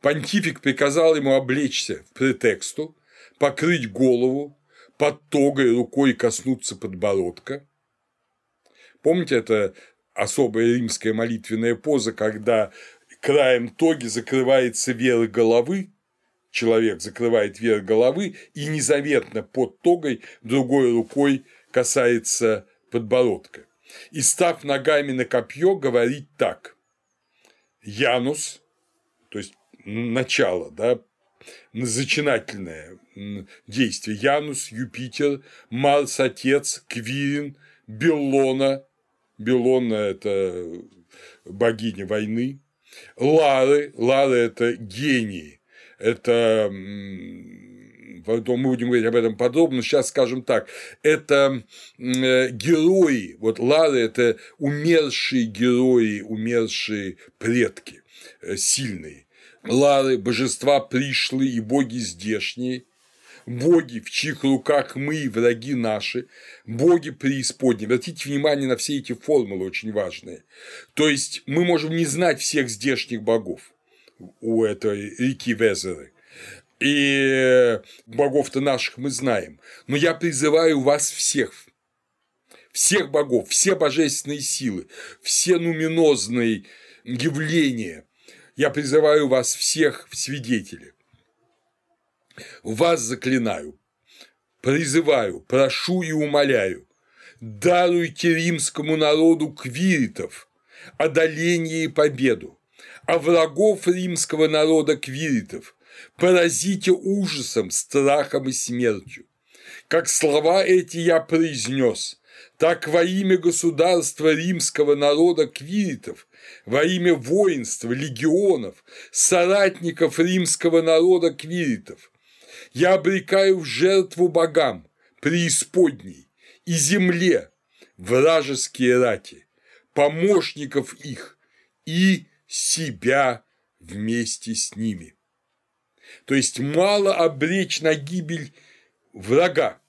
Понтифик приказал ему облечься в претексту, покрыть голову, под тогой рукой коснуться подбородка. Помните, это особая римская молитвенная поза, когда краем тоги закрывается верх головы, человек закрывает верх головы и незаметно под тогой другой рукой касается подбородка. И став ногами на копье, говорить так. Янус, то есть начало, да, зачинательное действие. Янус, Юпитер, Марс, Отец, Квирин, Беллона. Беллона – это богиня войны. Лары, Лары – это гении, это потом мы будем говорить об этом подробно, сейчас скажем так, это герои, вот Лары – это умершие герои, умершие предки, э, сильные. Лары – божества пришлые и боги здешние, боги, в чьих руках мы, враги наши, боги преисподние. Обратите внимание на все эти формулы очень важные. То есть мы можем не знать всех здешних богов у этой реки Везеры, и богов-то наших мы знаем, но я призываю вас всех, всех богов, все божественные силы, все нуминозные явления, я призываю вас всех в свидетели вас заклинаю, призываю, прошу и умоляю, даруйте римскому народу квиритов, одоление и победу, а врагов римского народа квиритов поразите ужасом, страхом и смертью. Как слова эти я произнес, так во имя государства римского народа квиритов, во имя воинства, легионов, соратников римского народа квиритов, я обрекаю в жертву богам, преисподней и земле вражеские рати, помощников их и себя вместе с ними. То есть мало обречь на гибель врага,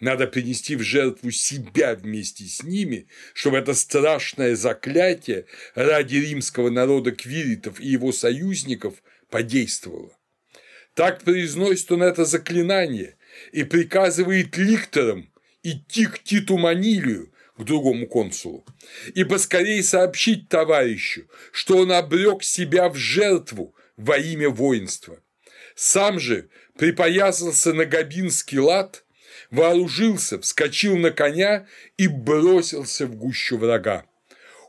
надо принести в жертву себя вместе с ними, чтобы это страшное заклятие ради римского народа квиритов и его союзников подействовало. Так произносит он это заклинание и приказывает ликторам идти к Титу Манилию, к другому консулу, и поскорее сообщить товарищу, что он обрек себя в жертву во имя воинства. Сам же припоясался на габинский лад, вооружился, вскочил на коня и бросился в гущу врага.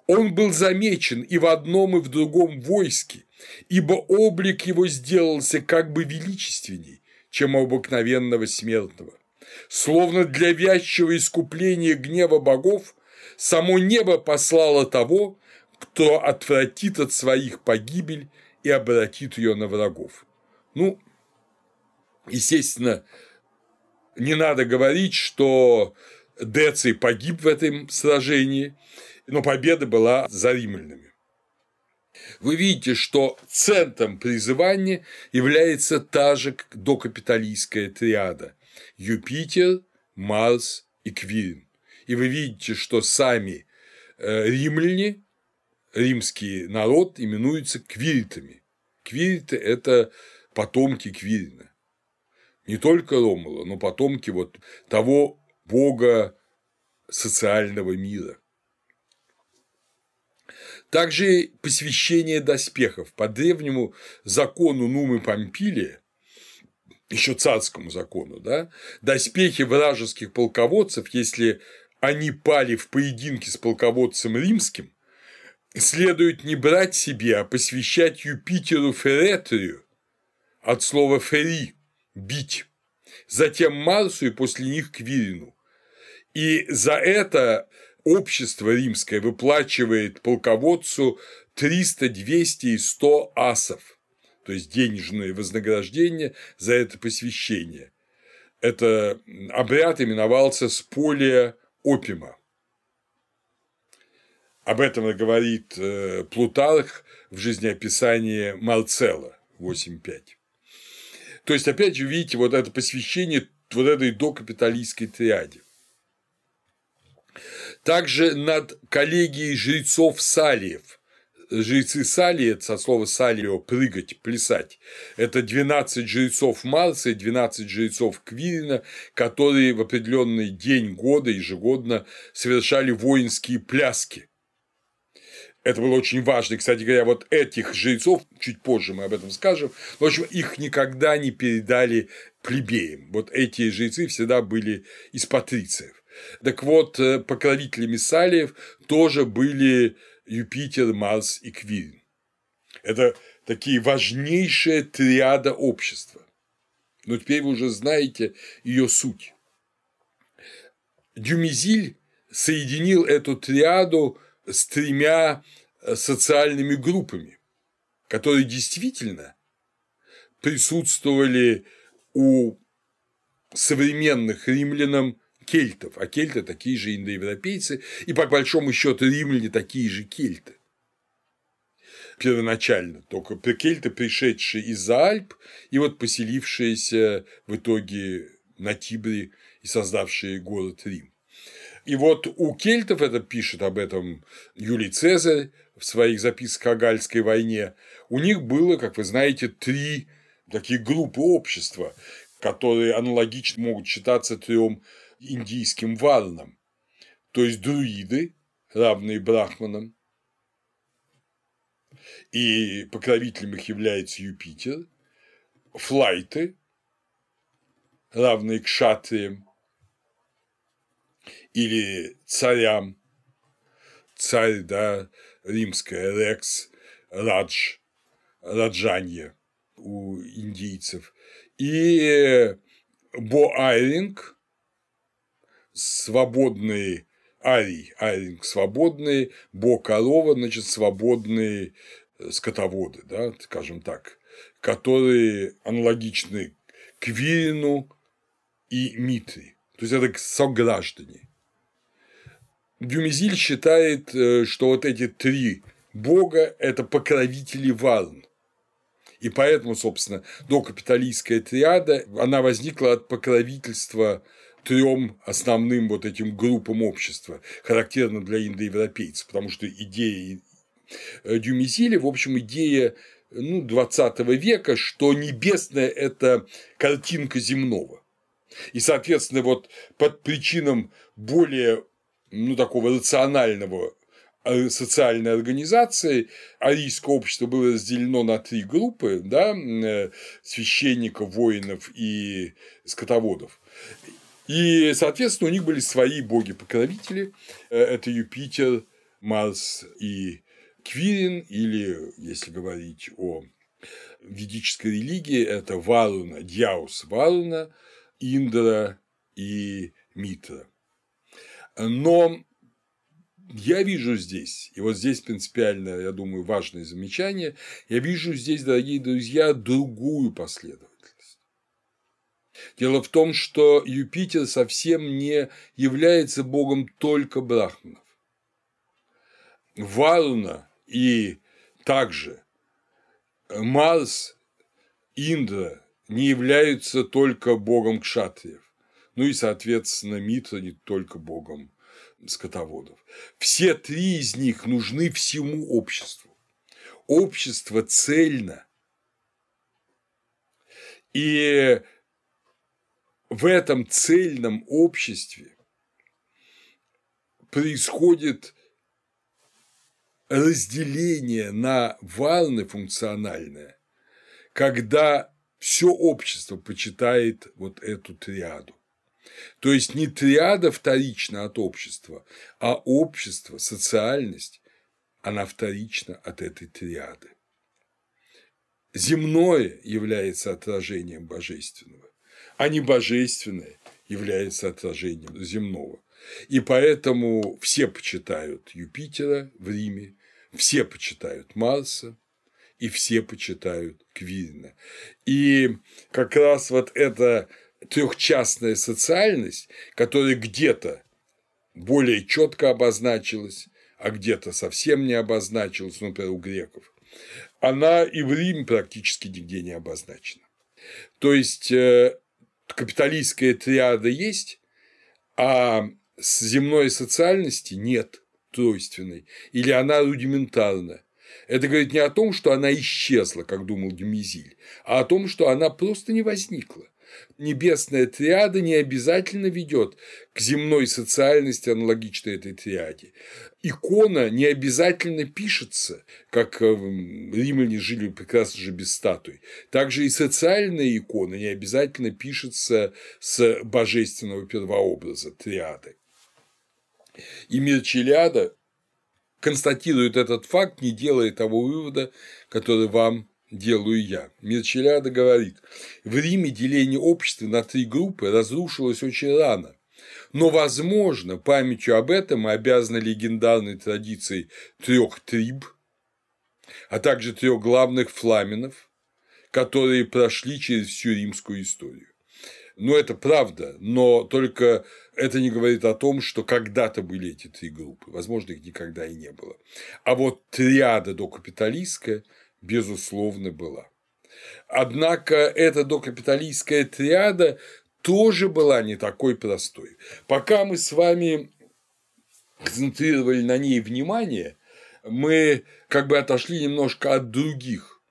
Он был замечен и в одном, и в другом войске, ибо облик его сделался как бы величественней, чем у обыкновенного смертного. Словно для вязчего искупления гнева богов само небо послало того, кто отвратит от своих погибель и обратит ее на врагов. Ну, естественно, не надо говорить, что Деций погиб в этом сражении, но победа была за римлянами. Вы видите, что центром призывания является та же докапиталистская триада – Юпитер, Марс и Квирин. И вы видите, что сами э, римляне, римский народ именуются квиритами. Квириты – это потомки Квирина. Не только Ромула, но потомки вот того бога социального мира. Также посвящение доспехов. По древнему закону Нумы Помпилия, еще царскому закону, да, доспехи вражеских полководцев, если они пали в поединке с полководцем римским, следует не брать себе, а посвящать Юпитеру Феретрию от слова «фери» – «бить», затем Марсу и после них Квирину. И за это общество римское выплачивает полководцу 300, 200 и 100 асов, то есть денежное вознаграждение за это посвящение. Это обряд именовался сполия опима. Об этом говорит э, Плутарх в жизнеописании Марцелла 8.5. То есть, опять же, видите, вот это посвящение вот этой докапиталистской триаде. Также над коллегией жрецов Салиев. Жрецы Салии, со слова Салио – прыгать, плясать. Это 12 жрецов Марса и 12 жрецов Квирина, которые в определенный день года ежегодно совершали воинские пляски. Это было очень важно. Кстати говоря, вот этих жрецов, чуть позже мы об этом скажем, в общем, их никогда не передали плебеям. Вот эти жрецы всегда были из патрициев. Так вот, э, покровителями Салиев тоже были Юпитер, Марс и Квирин. Это такие важнейшие триада общества. Но теперь вы уже знаете ее суть. Дюмизиль соединил эту триаду с тремя э, социальными группами, которые действительно присутствовали у современных римлянам кельтов, а кельты такие же индоевропейцы, и по большому счету римляне такие же кельты первоначально, только кельты, пришедшие из-за Альп и вот поселившиеся в итоге на Тибре и создавшие город Рим. И вот у кельтов, это пишет об этом Юлий Цезарь в своих записках о Гальской войне, у них было, как вы знаете, три такие группы общества, которые аналогично могут считаться трем индийским варнам, то есть друиды, равные брахманам, и покровителем их является Юпитер, флайты, равные к шатриям, или царям, царь, да, римская, рекс, радж, раджанье у индийцев, и боайринг, свободные арий, айринг свободные, бо корова, значит, свободные скотоводы, да, скажем так, которые аналогичны Квирину и Митри. То есть это сограждане. Дюмизиль считает, э, что вот эти три бога – это покровители Варн. И поэтому, собственно, докапиталистская триада, она возникла от покровительства трем основным вот этим группам общества, характерно для индоевропейцев, потому что идея э, Дюмизиля, в общем, идея ну, 20 века, что небесное – это картинка земного. И, соответственно, вот под причинам более ну, такого рационального э, социальной организации арийское общество было разделено на три группы да, э, священников, воинов и скотоводов. И, соответственно, у них были свои боги-покровители. Э, это Юпитер, Марс и Квирин, или, если говорить о ведической религии, это Варуна, Дьяус Варуна, Индра и Митра. Но я вижу здесь, и вот здесь принципиально, я думаю, важное замечание, я вижу здесь, дорогие друзья, другую последовательность. Дело в том, что Юпитер совсем не является богом только брахманов. Варуна и также Марс, Индра не являются только богом кшатриев. Ну и, соответственно, Митра не только богом скотоводов. Все три из них нужны всему обществу. Общество цельно. И в этом цельном обществе происходит разделение на валны функциональное, когда все общество почитает вот эту триаду. То есть не триада вторична от общества, а общество, социальность, она вторична от этой триады. Земное является отражением божественного а не божественное является отражением земного. И поэтому все почитают Юпитера в Риме, все почитают Марса, и все почитают Квирина. И как раз вот эта трехчастная социальность, которая где-то более четко обозначилась, а где-то совсем не обозначилась, например, у греков, она и в Риме практически нигде не обозначена. То есть э, капиталистская триада есть, а земной социальности нет тройственной, или она рудиментарна. Это говорит не о том, что она исчезла, как думал Демизиль, а о том, что она просто не возникла небесная триада не обязательно ведет к земной социальности, аналогичной этой триаде. Икона не обязательно пишется, как э, римляне жили прекрасно же без статуй. Также и социальная икона не обязательно пишется с божественного первообраза триады. И Мирчелиада констатирует этот факт, не делая того вывода, который вам делаю я. Мирчеляда говорит, в Риме деление общества на три группы разрушилось очень рано, но, возможно, памятью об этом мы обязаны легендарной традицией трех триб, а также трех главных фламенов, которые прошли через всю римскую историю. Но это правда, но только это не говорит о том, что когда-то были эти три группы. Возможно, их никогда и не было. А вот триада докапиталистская – безусловно, была. Однако эта докапиталистская триада тоже была не такой простой. Пока мы с вами концентрировали на ней внимание, мы как бы отошли немножко от других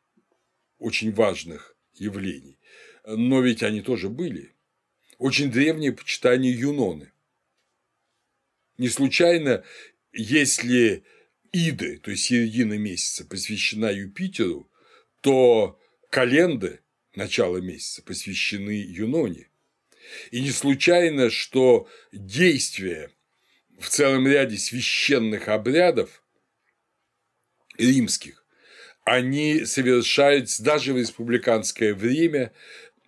очень важных явлений. Но ведь они тоже были. Очень древнее почитание Юноны. Не случайно, если Иды, то есть середина месяца, посвящена Юпитеру, то календы начала месяца посвящены Юноне. И не случайно, что действия в целом ряде священных обрядов римских, они совершаются даже в республиканское время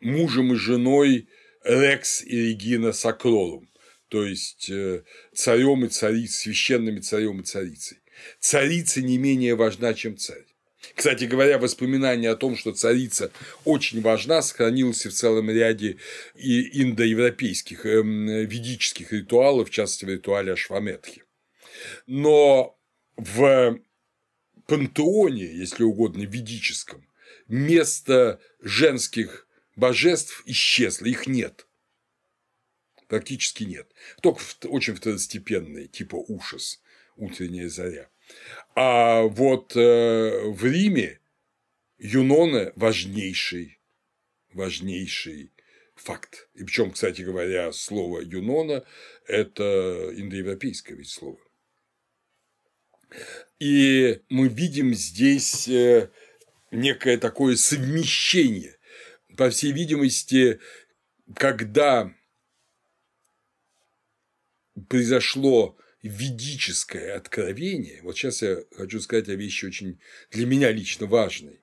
мужем и женой Рекс и Регина Сакролум, то есть э, царем и царицей, священными царем и царицей царица не менее важна, чем царь. Кстати говоря, воспоминание о том, что царица очень важна, сохранилось в целом ряде и индоевропейских эм, ведических ритуалов, в частности, в ритуале Ашваметхи. Но в пантеоне, если угодно, ведическом, место женских божеств исчезло, их нет. Практически нет. Только очень второстепенные, типа ушас, утренняя заря. А вот э, в Риме Юнона важнейший, важнейший факт. И причем, кстати говоря, слово Юнона – это индоевропейское ведь слово. И мы видим здесь э, некое такое совмещение. По всей видимости, когда произошло ведическое откровение, вот сейчас я хочу сказать о вещи очень для меня лично важной.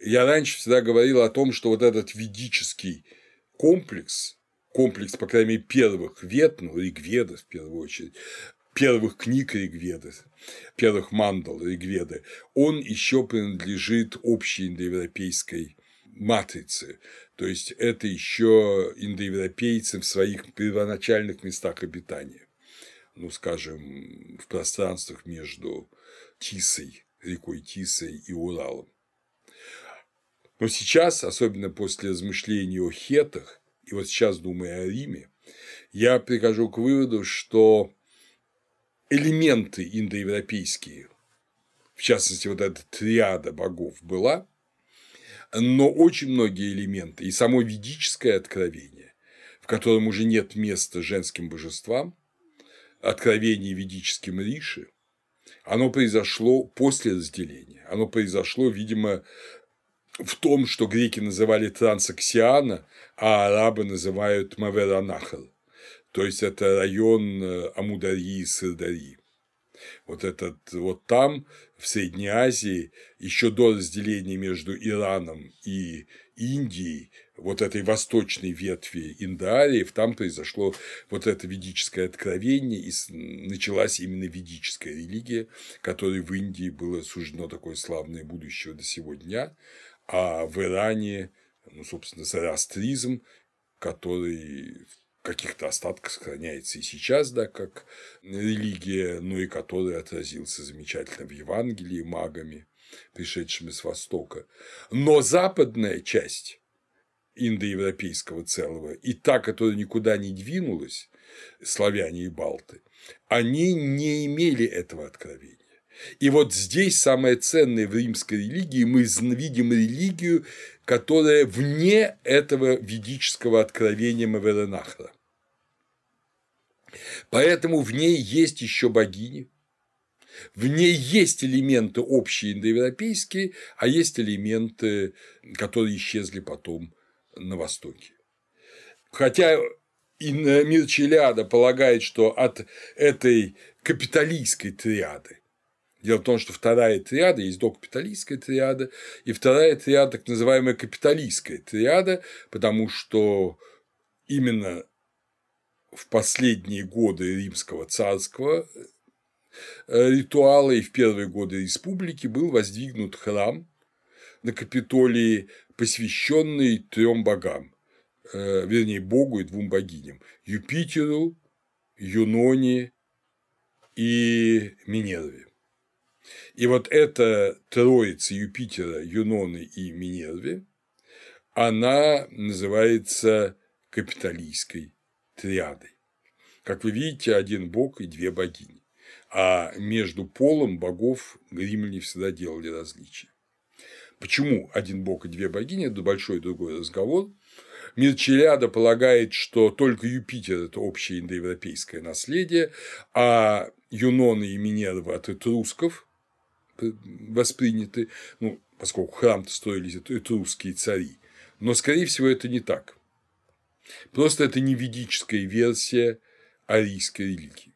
Я раньше всегда говорил о том, что вот этот ведический комплекс, комплекс, по крайней мере, первых вет, ну, Ригведа в первую очередь, первых книг Ригведы, первых мандал Ригведы, он еще принадлежит общей индоевропейской матрице. То есть это еще индоевропейцы в своих первоначальных местах обитания ну, скажем, в пространствах между Тисой, рекой Тисой и Уралом. Но сейчас, особенно после размышлений о хетах, и вот сейчас думая о Риме, я прихожу к выводу, что элементы индоевропейские, в частности, вот эта триада богов была, но очень многие элементы, и само ведическое откровение, в котором уже нет места женским божествам, откровении ведическим Риши, оно произошло после разделения. Оно произошло, видимо, в том, что греки называли трансаксиана, а арабы называют Маверанахал. То есть это район э, Амударии и Сырдарии. Вот этот вот там, в Средней Азии, еще до разделения между Ираном и Индией, вот этой восточной ветви Индоариев, там произошло вот это ведическое откровение, и началась именно ведическая религия, которой в Индии было суждено такое славное будущее до сего дня, а в Иране, ну, собственно, зороастризм, который в каких-то остатках сохраняется и сейчас, да, как религия, но и который отразился замечательно в Евангелии магами, пришедшими с Востока. Но западная часть индоевропейского целого, и та, которая никуда не двинулась, славяне и балты, они не имели этого откровения. И вот здесь самое ценное в римской религии мы видим религию, которая вне этого ведического откровения Маверенахра. Поэтому в ней есть еще богини, в ней есть элементы общие индоевропейские, а есть элементы, которые исчезли потом на Востоке. Хотя и мир Челиада полагает, что от этой капиталистской триады Дело в том, что вторая триада есть докапиталистская триада, и вторая триада так называемая капиталистская триада, потому что именно в последние годы римского царского э, ритуала и в первые годы республики был воздвигнут храм на Капитолии посвященный трем богам, э, вернее, богу и двум богиням – Юпитеру, Юноне и Минерве. И вот эта троица Юпитера, Юноны и Минерве, она называется капиталистской триадой. Как вы видите, один бог и две богини. А между полом богов римляне всегда делали различия. Почему один бог и две богини – это большой другой разговор. Мирчеляда полагает, что только Юпитер – это общее индоевропейское наследие, а Юноны и Минерва от этрусков восприняты, ну, поскольку храм-то строились этрусские цари. Но, скорее всего, это не так. Просто это не ведическая версия арийской религии.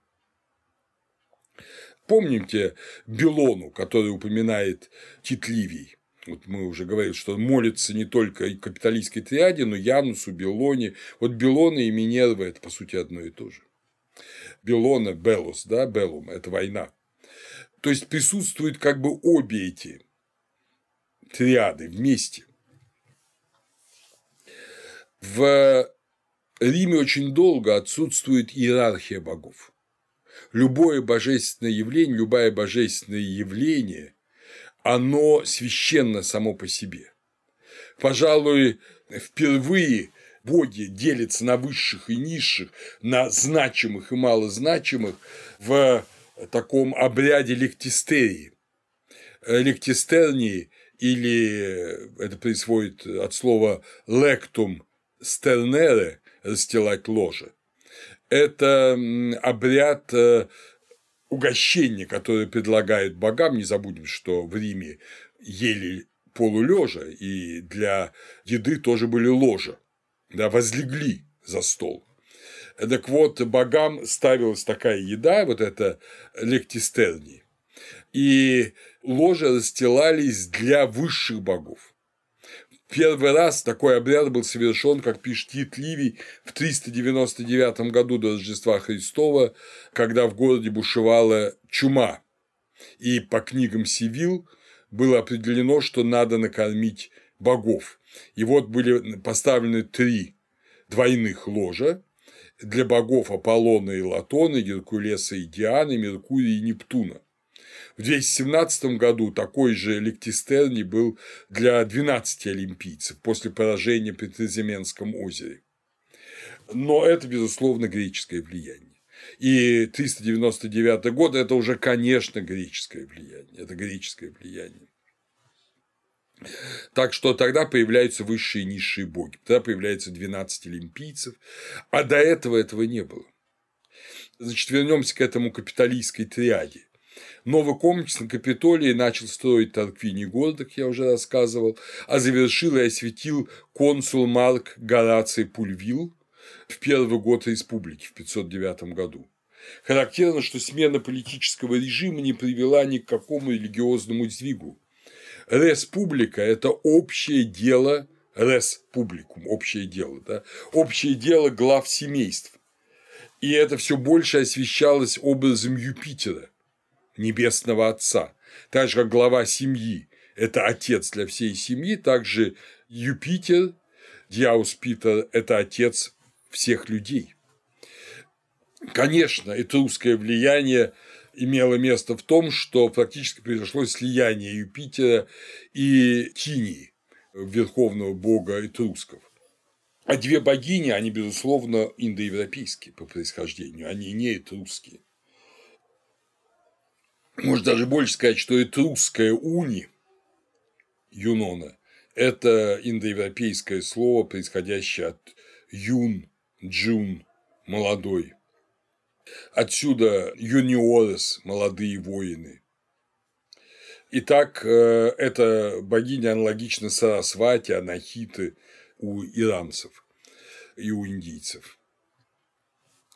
Помните Белону, который упоминает Тит Ливий? Вот мы уже говорили, что молится не только и капиталистской триаде, но Янусу, Белоне. Вот Белона и Минерва – это, по сути, одно и то же. Белона, Белус, да, Белум – это война. То есть присутствуют как бы обе эти триады вместе. В Риме очень долго отсутствует иерархия богов. Любое божественное явление, любое божественное явление оно священно само по себе. Пожалуй, впервые боги делятся на высших и низших, на значимых и малозначимых в таком обряде лектистерии. Лектистернии или это происходит от слова lectum sternere – расстилать ложе. Это обряд э, угощение, которое предлагают богам, не забудем, что в Риме ели полулежа, и для еды тоже были ложа, да, возлегли за стол. Так вот, богам ставилась такая еда, вот это лектистерни, и ложа расстилались для высших богов. Первый раз такой обряд был совершен, как пишет Тит Ливий, в 399 году до Рождества Христова, когда в городе бушевала чума. И по книгам Сивил было определено, что надо накормить богов. И вот были поставлены три двойных ложа для богов Аполлона и Латона, Геркулеса и Дианы, Меркурия и Нептуна. В 217 году такой же Лектистерни был для 12 олимпийцев после поражения при Треземенском озере. Но это, безусловно, греческое влияние. И 399 год – это уже, конечно, греческое влияние. Это греческое влияние. Так что тогда появляются высшие и низшие боги, тогда появляется 12 олимпийцев, а до этого этого не было. Значит, вернемся к этому капиталистской триаде. Новый комплекс на Капитолии начал строить Тарквини город, как я уже рассказывал, а завершил и осветил консул Марк Гораций Пульвил в первый год республики в 509 году. Характерно, что смена политического режима не привела ни к какому религиозному сдвигу. Республика – это общее дело республикум, общее дело, да, общее дело глав семейств. И это все больше освещалось образом Юпитера, небесного отца, так же как глава семьи – это отец для всей семьи, также Юпитер, Диаус Питер – это отец всех людей. Конечно, этрусское влияние имело место в том, что практически произошло слияние Юпитера и Тинии, верховного бога этрусков. А две богини, они, безусловно, индоевропейские по происхождению, они не этрусские. Можно даже больше сказать, что этрусская уни Юнона – это индоевропейское слово, происходящее от юн, джун, молодой. Отсюда юниорес – молодые воины. Итак, э, эта богиня аналогична Сарасвати, Анахиты у иранцев и у индийцев.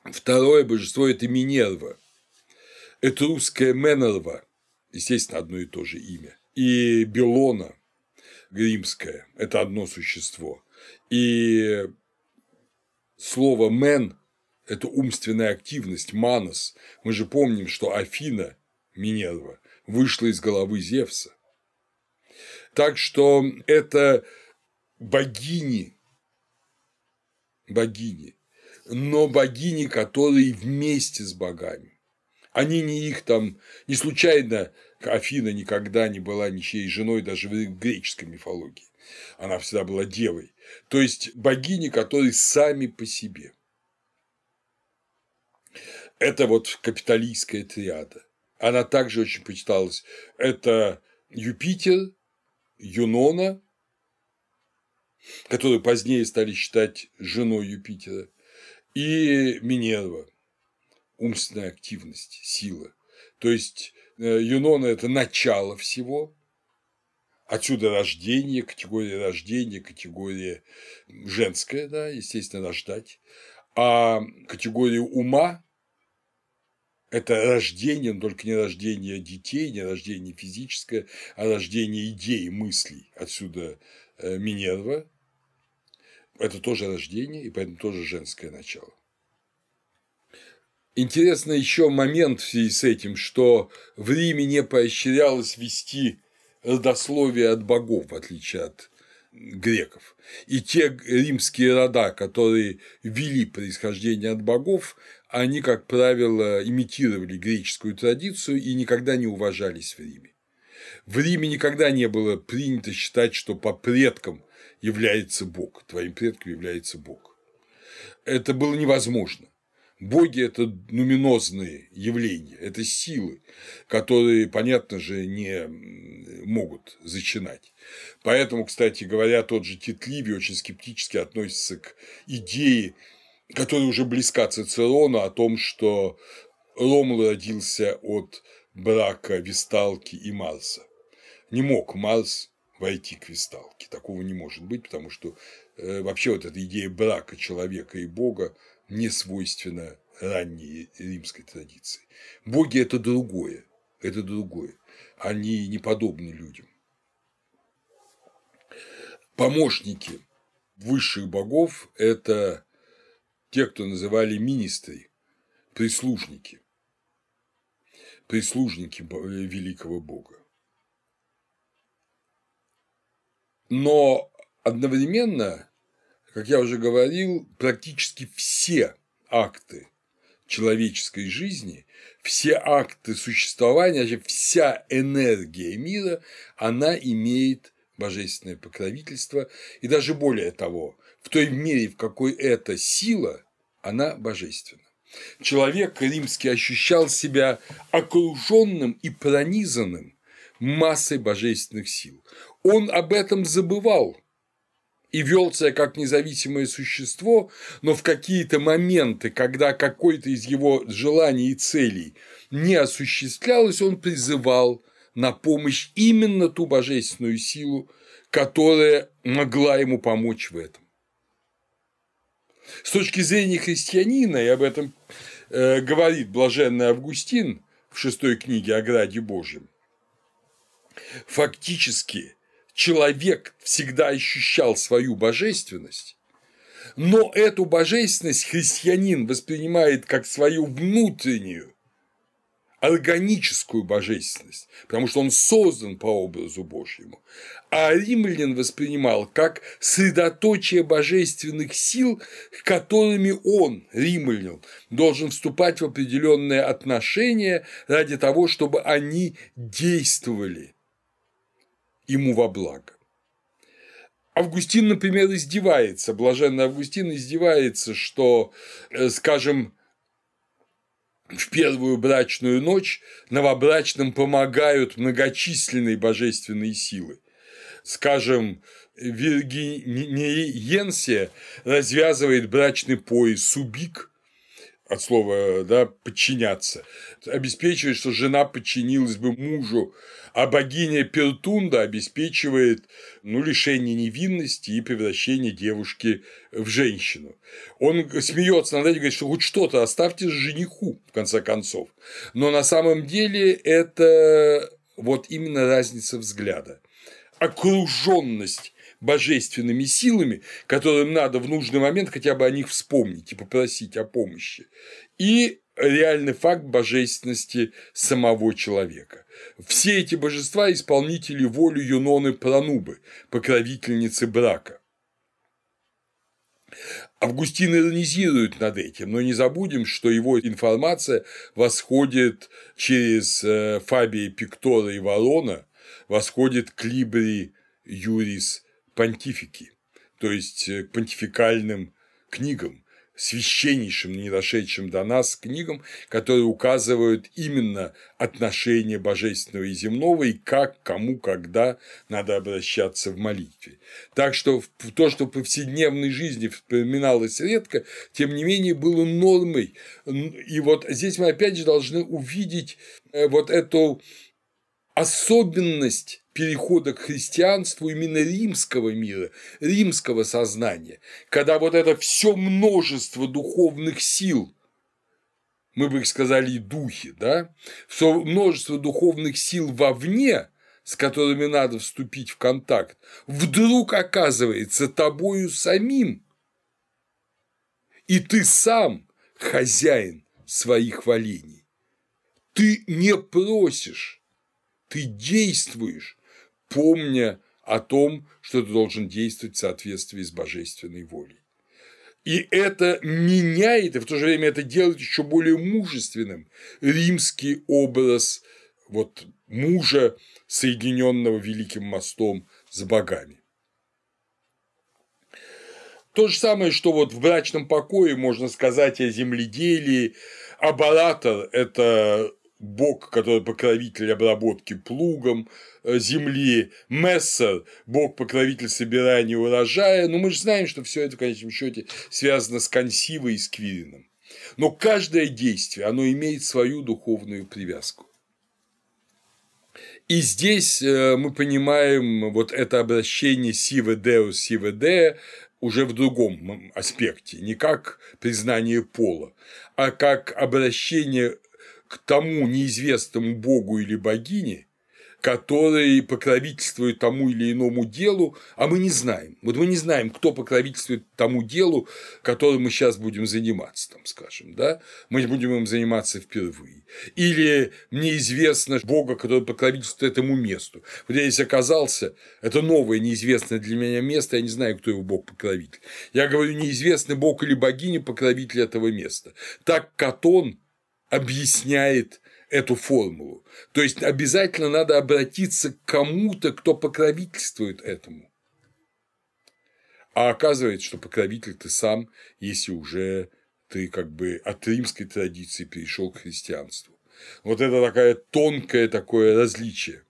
Второе божество – это Минерва. Это русская Менерва, естественно, одно и то же имя. И Белона, римская, это одно существо. И слово «мен» – это умственная активность, манос. Мы же помним, что Афина, Минерва, вышла из головы Зевса. Так что это богини, богини, но богини, которые вместе с богами. Они не их там, не случайно Афина никогда не была ничьей женой даже в греческой мифологии. Она всегда была девой. То есть богини, которые сами по себе. Это вот капиталистская триада. Она также очень почиталась. Это Юпитер, Юнона, которую позднее стали считать женой Юпитера, и Минерва, умственная активность, сила. То есть э, Юнона – это начало всего, отсюда рождение, категория рождения, категория женская, да, естественно, рождать, а категория ума это рождение, но только не рождение детей, не рождение физическое, а рождение идей, мыслей. Отсюда э, Минерва. Это тоже рождение, и поэтому тоже женское начало. Интересно еще момент в связи с этим, что в Риме не поощрялось вести родословие от богов, в отличие от греков. И те римские рода, которые вели происхождение от богов, они, как правило, имитировали греческую традицию и никогда не уважались в Риме. В Риме никогда не было принято считать, что по предкам является Бог, твоим предком является Бог. Это было невозможно. Боги – это нуминозные явления, это силы, которые, понятно же, не могут зачинать. Поэтому, кстати говоря, тот же Тит Ливий очень скептически относится к идее, которая уже близка Цицерону, о том, что Ромул родился от брака Висталки и Марса. Не мог Марс войти к Висталке, такого не может быть, потому что э, вообще вот эта идея брака человека и Бога не свойственно ранней римской традиции. Боги – это другое, это другое. Они не подобны людям. Помощники высших богов – это те, кто называли министры, прислужники, прислужники великого бога. Но одновременно как я уже говорил, практически все акты человеческой жизни, все акты существования, вся энергия мира, она имеет божественное покровительство, и даже более того, в той мере, в какой эта сила, она божественна. Человек римский ощущал себя окруженным и пронизанным массой божественных сил. Он об этом забывал, и вел себя как независимое существо, но в какие-то моменты, когда какой-то из его желаний и целей не осуществлялось, он призывал на помощь именно ту божественную силу, которая могла ему помочь в этом. С точки зрения христианина, и об этом э, говорит блаженный Августин в шестой книге о Граде Божьем, фактически человек всегда ощущал свою божественность, но эту божественность христианин воспринимает как свою внутреннюю, органическую божественность, потому что он создан по образу Божьему. А римлян воспринимал как средоточие божественных сил, которыми он, римлян, должен вступать в определенные отношения ради того, чтобы они действовали ему во благо. Августин, например, издевается, блаженный Августин издевается, что, э, скажем, в первую брачную ночь новобрачным помогают многочисленные божественные силы. Скажем, Виргиниенсия развязывает брачный пояс Субик, от слова да, подчиняться, обеспечивает, что жена подчинилась бы мужу, а богиня Пертунда обеспечивает ну, лишение невинности и превращение девушки в женщину. Он смеется над этим, говорит, что хоть что-то оставьте жениху, в конце концов. Но на самом деле это вот именно разница взгляда. Окруженность божественными силами, которым надо в нужный момент хотя бы о них вспомнить и попросить о помощи, и реальный факт божественности самого человека. Все эти божества – исполнители воли Юноны Пранубы, покровительницы брака. Августин иронизирует над этим, но не забудем, что его информация восходит через э, Фабия Пиктора и Ворона, восходит к Либри Юрис Понтифики, то есть э, к понтификальным книгам, священнейшим, не дошедшим до нас книгам, которые указывают именно отношение божественного и земного и как, кому, когда надо обращаться в молитве. Так что то, что в повседневной жизни вспоминалось редко, тем не менее было нормой. И вот здесь мы опять же должны увидеть э, вот эту особенность перехода к христианству именно римского мира, римского сознания, когда вот это все множество духовных сил, мы бы их сказали и духи, да, все множество духовных сил вовне, с которыми надо вступить в контакт, вдруг оказывается тобою самим, и ты сам хозяин своих волений. Ты не просишь, ты действуешь, помня о том, что ты должен действовать в соответствии с божественной волей. И это меняет, и в то же время это делает еще более мужественным римский образ вот мужа, соединенного великим мостом с богами. То же самое, что вот в брачном покое можно сказать о земледелии. Абаратор – это бог, который покровитель обработки плугом э, земли, Мессер, бог покровитель собирания урожая, но мы же знаем, что все это в конечном счете связано с консивой и с квирином. Но каждое действие, оно имеет свою духовную привязку. И здесь э, мы понимаем вот это обращение Сиве Деус Сиве Де уже в другом аспекте, не как признание пола, а как обращение к тому неизвестному богу или богине, который покровительствует тому или иному делу, а мы не знаем. Вот мы не знаем, кто покровительствует тому делу, которым мы сейчас будем заниматься, там, скажем, да, мы будем им заниматься впервые. Или мне известно Бога, который покровительствует этому месту. Вот я здесь оказался, это новое, неизвестное для меня место, я не знаю, кто его Бог-покровитель. Я говорю, неизвестный Бог или богиня покровитель этого места. Так Катон объясняет эту формулу. То есть обязательно надо обратиться к кому-то, кто покровительствует этому. А оказывается, что покровитель ты сам, если уже ты как бы от римской традиции перешел к христианству. Вот это такое тонкое такое различие.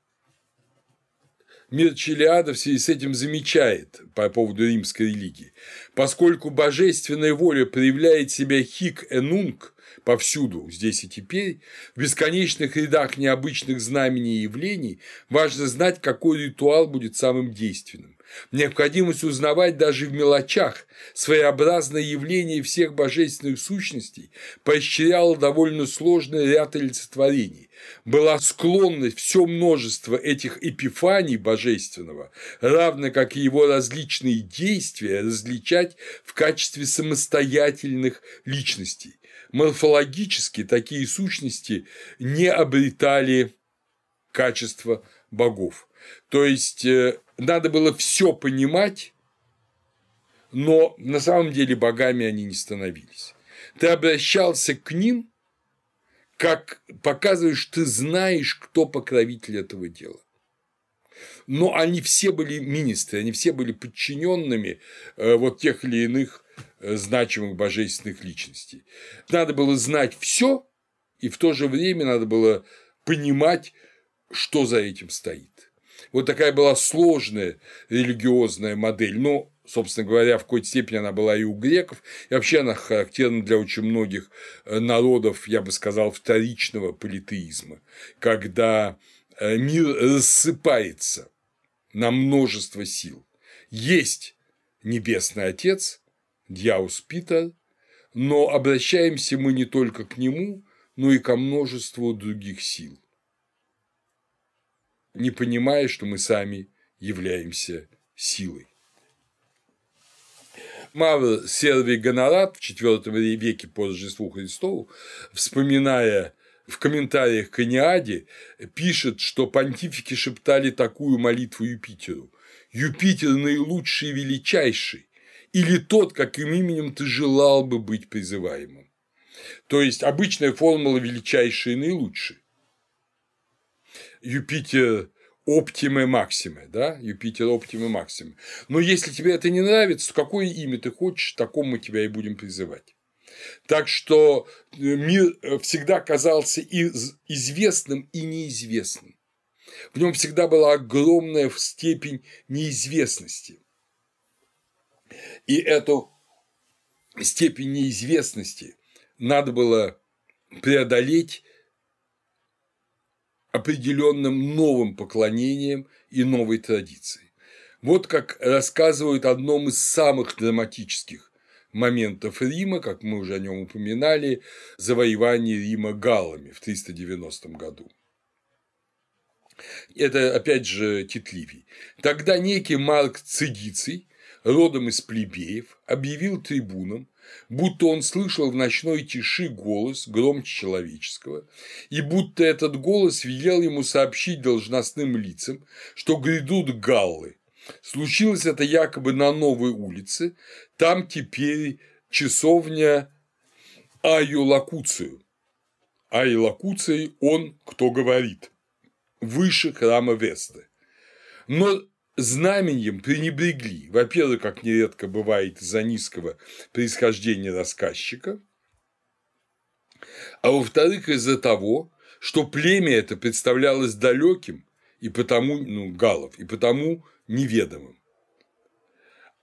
Мир Челиада в связи с этим замечает по поводу римской религии. Поскольку божественная воля проявляет себя хик энунг повсюду, здесь и теперь, в бесконечных рядах необычных знамений и явлений, важно знать, какой ритуал будет самым действенным. Необходимость узнавать даже в мелочах своеобразное явление всех божественных сущностей поощряла довольно сложный ряд олицетворений. Была склонность все множество этих эпифаний божественного, равно как и его различные действия, различать в качестве самостоятельных личностей. Морфологически такие сущности не обретали качества богов. То есть э, надо было все понимать, но на самом деле богами они не становились. Ты обращался к ним, как показываешь, ты знаешь, кто покровитель этого дела. Но они все были министры, они все были подчиненными э, вот тех или иных значимых божественных личностей. Надо было знать все, и в то же время надо было понимать, что за этим стоит. Вот такая была сложная религиозная модель. Но, собственно говоря, в какой-то степени она была и у греков, и вообще она характерна для очень многих э, народов, я бы сказал, вторичного политеизма, когда э, мир рассыпается на множество сил. Есть Небесный Отец, Дьяус Питер, но обращаемся мы не только к нему, но и ко множеству других сил не понимая, что мы сами являемся силой. Мавр Сервий Гонорат в IV веке по Рождеству Христову, вспоминая в комментариях к Аниаде, пишет, что понтифики шептали такую молитву Юпитеру. «Юпитер наилучший и величайший, или тот, каким именем ты желал бы быть призываемым». То есть обычная формула величайший и наилучший. Юпитер оптимы максимы, да, Юпитер оптимы максимы. Но если тебе это не нравится, то какое имя ты хочешь, такому мы тебя и будем призывать. Так что э, мир э, всегда казался и известным, и неизвестным. В нем всегда была огромная степень неизвестности. И эту степень неизвестности надо было преодолеть определенным новым поклонением и новой традицией. Вот как рассказывают одном из самых драматических моментов Рима, как мы уже о нем упоминали, завоевание Рима галлами в 390 году. Это, опять же, Тит Тогда некий Марк Цидиций, родом из плебеев, объявил трибунам, будто он слышал в ночной тиши голос громче человеческого, и будто этот голос велел ему сообщить должностным лицам, что грядут галлы. Случилось это якобы на новой улице, там теперь часовня Аю Лакуцию. Ай Лакуций – он, кто говорит, выше храма Весты. Но знаменем пренебрегли, во-первых, как нередко бывает из-за низкого происхождения рассказчика, а во-вторых, из-за того, что племя это представлялось далеким и потому, ну, галов, и потому неведомым.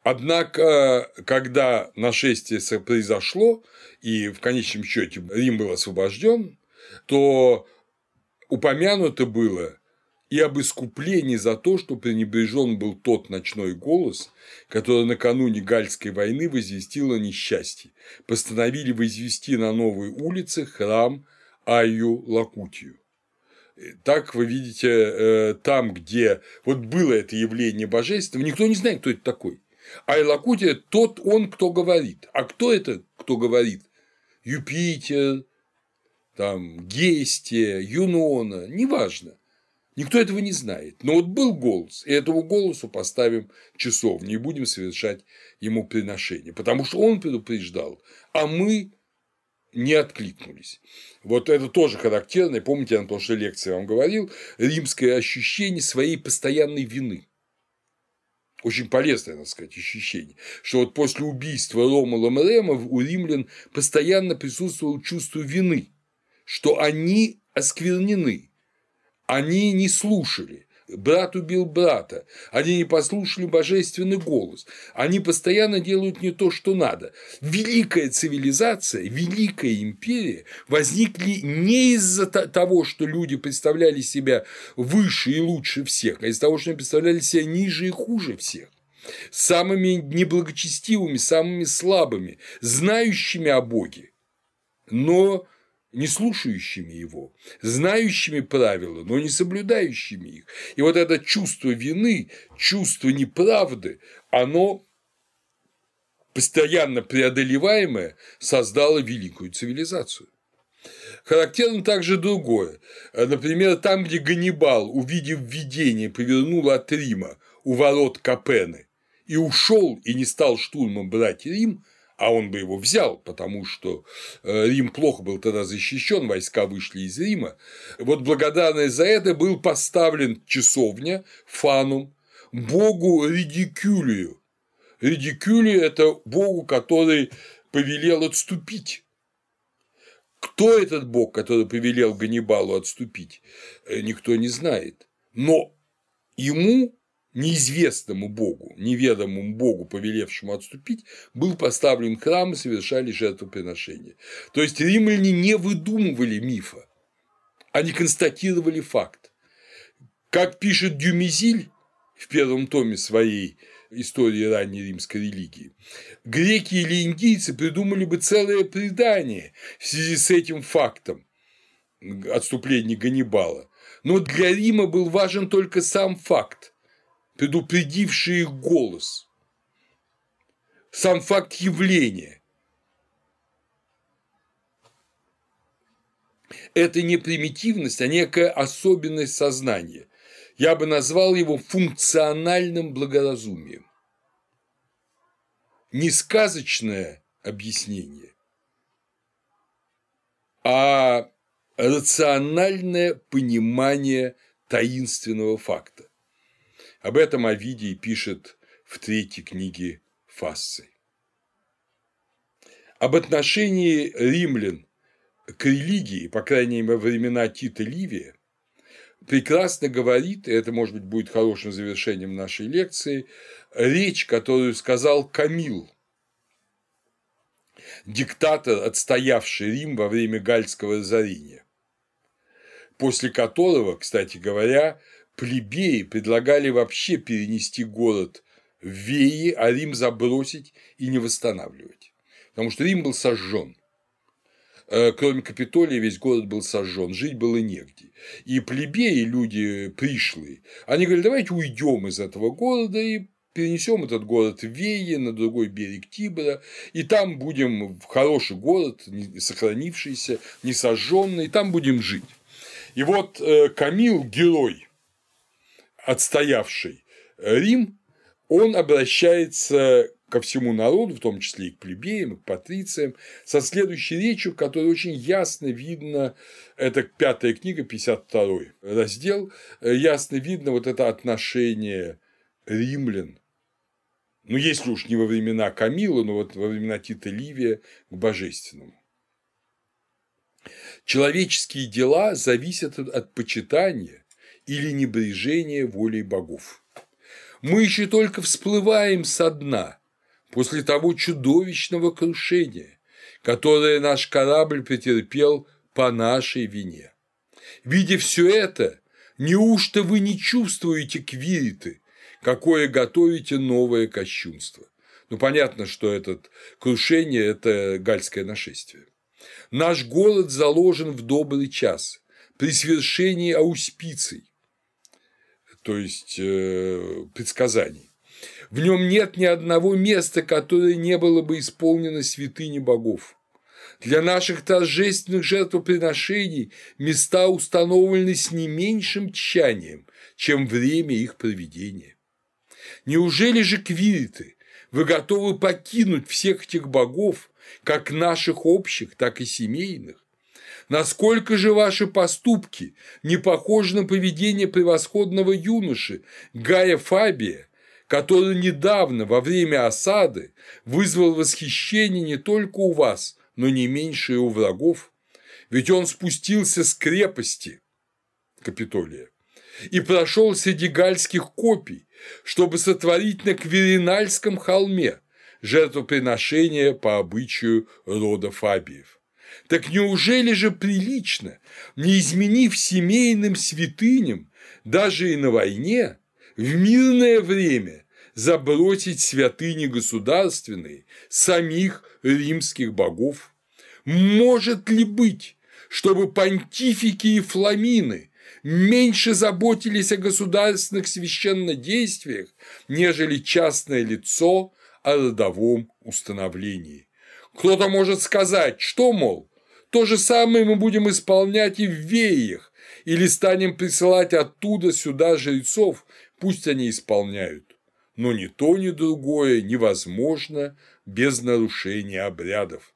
Однако, когда нашествие произошло, и в конечном счете Рим был освобожден, то упомянуто было и об искуплении за то, что пренебрежен был тот ночной голос, который накануне Гальской войны возвестил о несчастье, постановили возвести на новой улице храм Айю Лакутию. Так вы видите, э, там, где вот было это явление божественного, никто не знает, кто это такой. Айлакутия – тот он, кто говорит. А кто это, кто говорит? Юпитер, там, Гестия, Юнона, неважно. Никто этого не знает. Но вот был голос, и этому голосу поставим часовню и будем совершать ему приношение, потому что он предупреждал, а мы не откликнулись. Вот это тоже характерно. Помните, я на прошлой лекции вам говорил, римское ощущение своей постоянной вины. Очень полезное, надо сказать, ощущение, что вот после убийства Ромула Рема у римлян постоянно присутствовало чувство вины, что они осквернены, они не слушали, Брат убил брата. Они не послушали божественный голос. Они постоянно делают не то, что надо. Великая цивилизация, великая империя возникли не из-за того, что люди представляли себя выше и лучше всех, а из-за того, что они представляли себя ниже и хуже всех самыми неблагочестивыми, самыми слабыми, знающими о Боге, но не слушающими его, знающими правила, но не соблюдающими их. И вот это чувство вины, чувство неправды, оно постоянно преодолеваемое создало великую цивилизацию. Характерно также другое. Например, там, где Ганнибал, увидев видение, повернул от Рима у ворот Капены и ушел и не стал штурмом брать Рим, а он бы его взял, потому что э, Рим плохо был тогда защищен, войска вышли из Рима. Вот благодарный за это был поставлен часовня Фанум, богу Редикюлию. Редикюлию – это богу, который повелел отступить. Кто этот бог, который повелел Ганнибалу отступить, э, никто не знает. Но ему неизвестному богу, неведомому богу, повелевшему отступить, был поставлен храм и совершали жертвоприношения. То есть римляне не выдумывали мифа, они констатировали факт. Как пишет Дюмизиль в первом томе своей истории ранней римской религии, греки или индийцы придумали бы целое предание в связи с этим фактом отступления Ганнибала. Но для Рима был важен только сам факт предупредивший их голос, сам факт явления. Это не примитивность, а некая особенность сознания. Я бы назвал его функциональным благоразумием. Не сказочное объяснение, а рациональное понимание таинственного факта. Об этом Овидий пишет в третьей книге Фассы. Об отношении римлян к религии, по крайней мере, во времена Тита Ливия, прекрасно говорит, и это, может быть, будет хорошим завершением нашей лекции, речь, которую сказал Камил, диктатор, отстоявший Рим во время Гальского разорения, после которого, кстати говоря, плебеи предлагали вообще перенести город в Веи, а Рим забросить и не восстанавливать. Потому что Рим был сожжен. Э, кроме Капитолия, весь город был сожжен, жить было негде. И плебеи, люди пришлые, они говорили, давайте уйдем из этого города и перенесем этот город в Веи, на другой берег Тибра, и там будем в хороший город, сохранившийся, не сожженный, там будем жить. И вот э, Камил, герой отстоявший Рим, он обращается ко всему народу, в том числе и к плебеям, и к патрициям, со следующей речью, в которой очень ясно видно, это пятая книга, 52 раздел, ясно видно вот это отношение римлян, ну, если уж не во времена Камила, но вот во времена Тита Ливия к божественному. Человеческие дела зависят от почитания или небрежение волей богов. Мы еще только всплываем со дна после того чудовищного крушения, которое наш корабль претерпел по нашей вине. Видя все это, неужто вы не чувствуете квириты, какое готовите новое кощунство? Ну, понятно, что это крушение – это гальское нашествие. Наш голод заложен в добрый час, при свершении ауспиций, то есть э, предсказаний. В нем нет ни одного места, которое не было бы исполнено святыни богов. Для наших торжественных жертвоприношений места установлены с не меньшим тщанием, чем время их проведения. Неужели же квириты вы готовы покинуть всех этих богов, как наших общих, так и семейных, Насколько же ваши поступки не похожи на поведение превосходного юноши Гая Фабия, который недавно во время осады вызвал восхищение не только у вас, но не меньше и у врагов? Ведь он спустился с крепости Капитолия и прошел среди гальских копий, чтобы сотворить на Кверинальском холме жертвоприношение по обычаю рода Фабиев. Так неужели же прилично, не изменив семейным святыням, даже и на войне, в мирное время забросить святыни государственные самих римских богов? Может ли быть, чтобы понтифики и фламины меньше заботились о государственных священнодействиях, нежели частное лицо о родовом установлении? Кто-то может сказать, что, мол, то же самое мы будем исполнять и в веях, или станем присылать оттуда сюда жрецов, пусть они исполняют. Но ни то, ни другое невозможно без нарушения обрядов.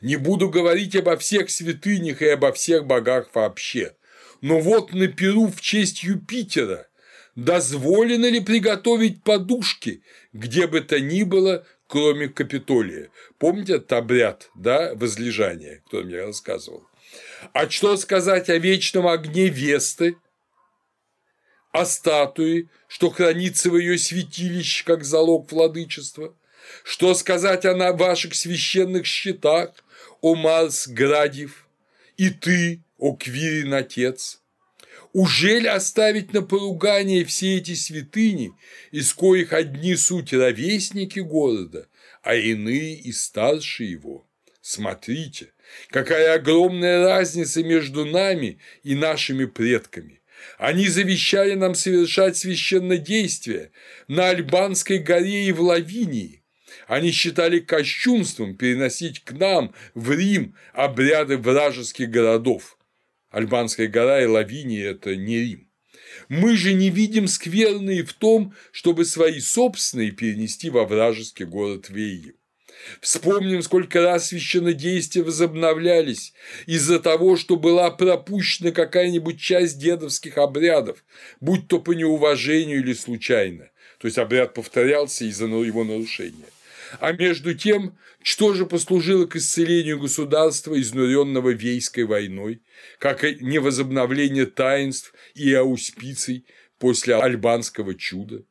Не буду говорить обо всех святынях и обо всех богах вообще, но вот на Перу в честь Юпитера дозволено ли приготовить подушки, где бы то ни было, кроме Капитолия? Помните этот обряд, да, возлежания, кто мне рассказывал? А что сказать о вечном огне Весты, о статуе, что хранится в ее святилище как залог владычества? Что сказать о ваших священных щитах, о Марс Градив, и ты, о Квирин Отец? Ужель оставить на поругание все эти святыни, из коих одни суть ровесники города, а иные и старше его? Смотрите, какая огромная разница между нами и нашими предками. Они завещали нам совершать священнодействие на Альбанской горе и в Лавинии. Они считали кощунством переносить к нам в Рим обряды вражеских городов. Альбанская гора и Лавиния – это не Рим. Мы же не видим скверные в том, чтобы свои собственные перенести во вражеский город Веи. Вспомним, сколько раз священнодействия возобновлялись из-за того, что была пропущена какая-нибудь часть дедовских обрядов, будь то по неуважению или случайно. То есть обряд повторялся из-за его нарушения. А между тем, что же послужило к исцелению государства, изнуренного Вейской войной, как и невозобновление таинств и ауспиций после альбанского чуда?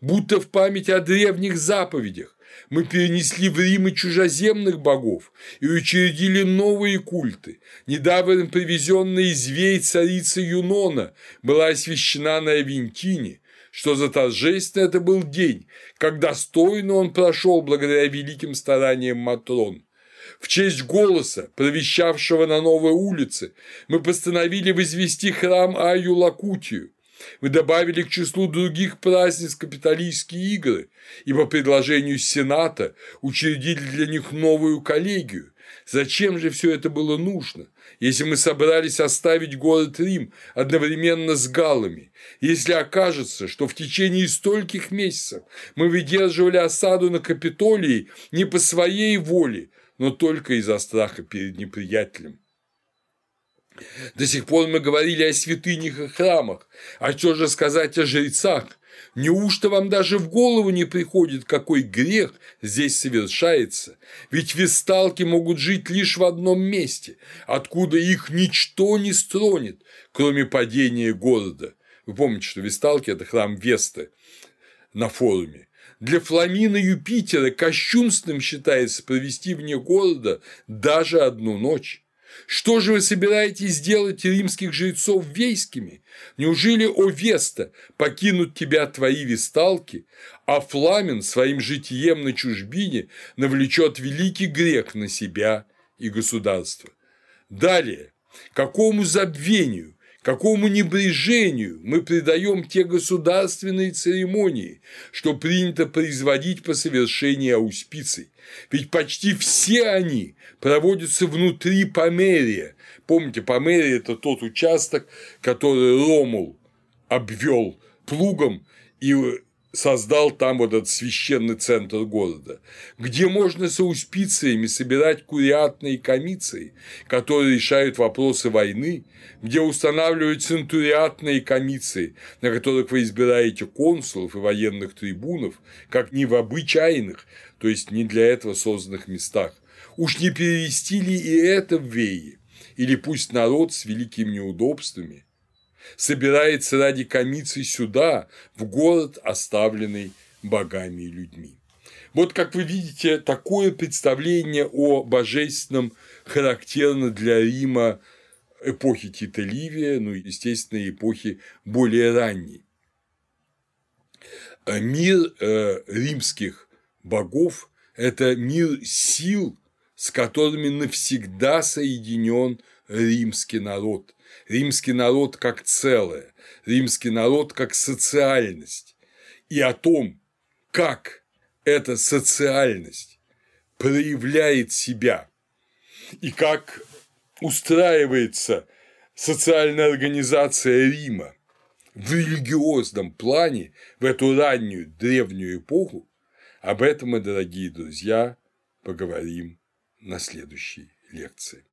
Будто в память о древних заповедях мы перенесли в Рим и чужеземных богов и учредили новые культы. Недавно привезенная из Вей царица Юнона была освящена на Авентине, что за торжественно это был день, как достойно он прошел благодаря великим стараниям Матрон. В честь голоса, провещавшего на новой улице, мы постановили возвести храм Аю Лакутию, вы добавили к числу других праздниц капиталистские игры и по предложению Сената учредили для них новую коллегию. Зачем же все это было нужно, если мы собрались оставить город Рим одновременно с галлами, если окажется, что в течение стольких месяцев мы выдерживали осаду на Капитолии не по своей воле, но только из-за страха перед неприятелем? До сих пор мы говорили о святынях и храмах, а что же сказать о жрецах? Неужто вам даже в голову не приходит, какой грех здесь совершается? Ведь весталки могут жить лишь в одном месте, откуда их ничто не стронет, кроме падения города. Вы помните, что весталки – это храм Весты на форуме. Для Фламина Юпитера кощунственным считается провести вне города даже одну ночь. Что же вы собираетесь сделать римских жрецов вейскими? Неужели, о Веста, покинут тебя твои весталки, а Фламен своим житием на чужбине навлечет великий грех на себя и государство? Далее, какому забвению, какому небрежению мы придаем те государственные церемонии, что принято производить по совершении ауспиций. Ведь почти все они проводятся внутри Померия. Помните, Померия – это тот участок, который Ромул обвел плугом и создал там вот этот священный центр города, где можно с ауспициями собирать куриатные комиссии, которые решают вопросы войны, где устанавливают центуриатные комиссии, на которых вы избираете консулов и военных трибунов, как не в обычайных, то есть не для этого созданных местах. Уж не перевести ли и это в Веи? Или пусть народ с великими неудобствами собирается ради комиции сюда, в город, оставленный богами и людьми. Вот, как вы видите, такое представление о божественном характерно для Рима эпохи Тита Ливия, ну, естественно, эпохи более ранней. Мир э, римских богов – это мир сил, с которыми навсегда соединен римский народ. Римский народ как целое, римский народ как социальность. И о том, как эта социальность проявляет себя и как устраивается социальная организация Рима в религиозном плане в эту раннюю древнюю эпоху, об этом мы, дорогие друзья, поговорим на следующей лекции.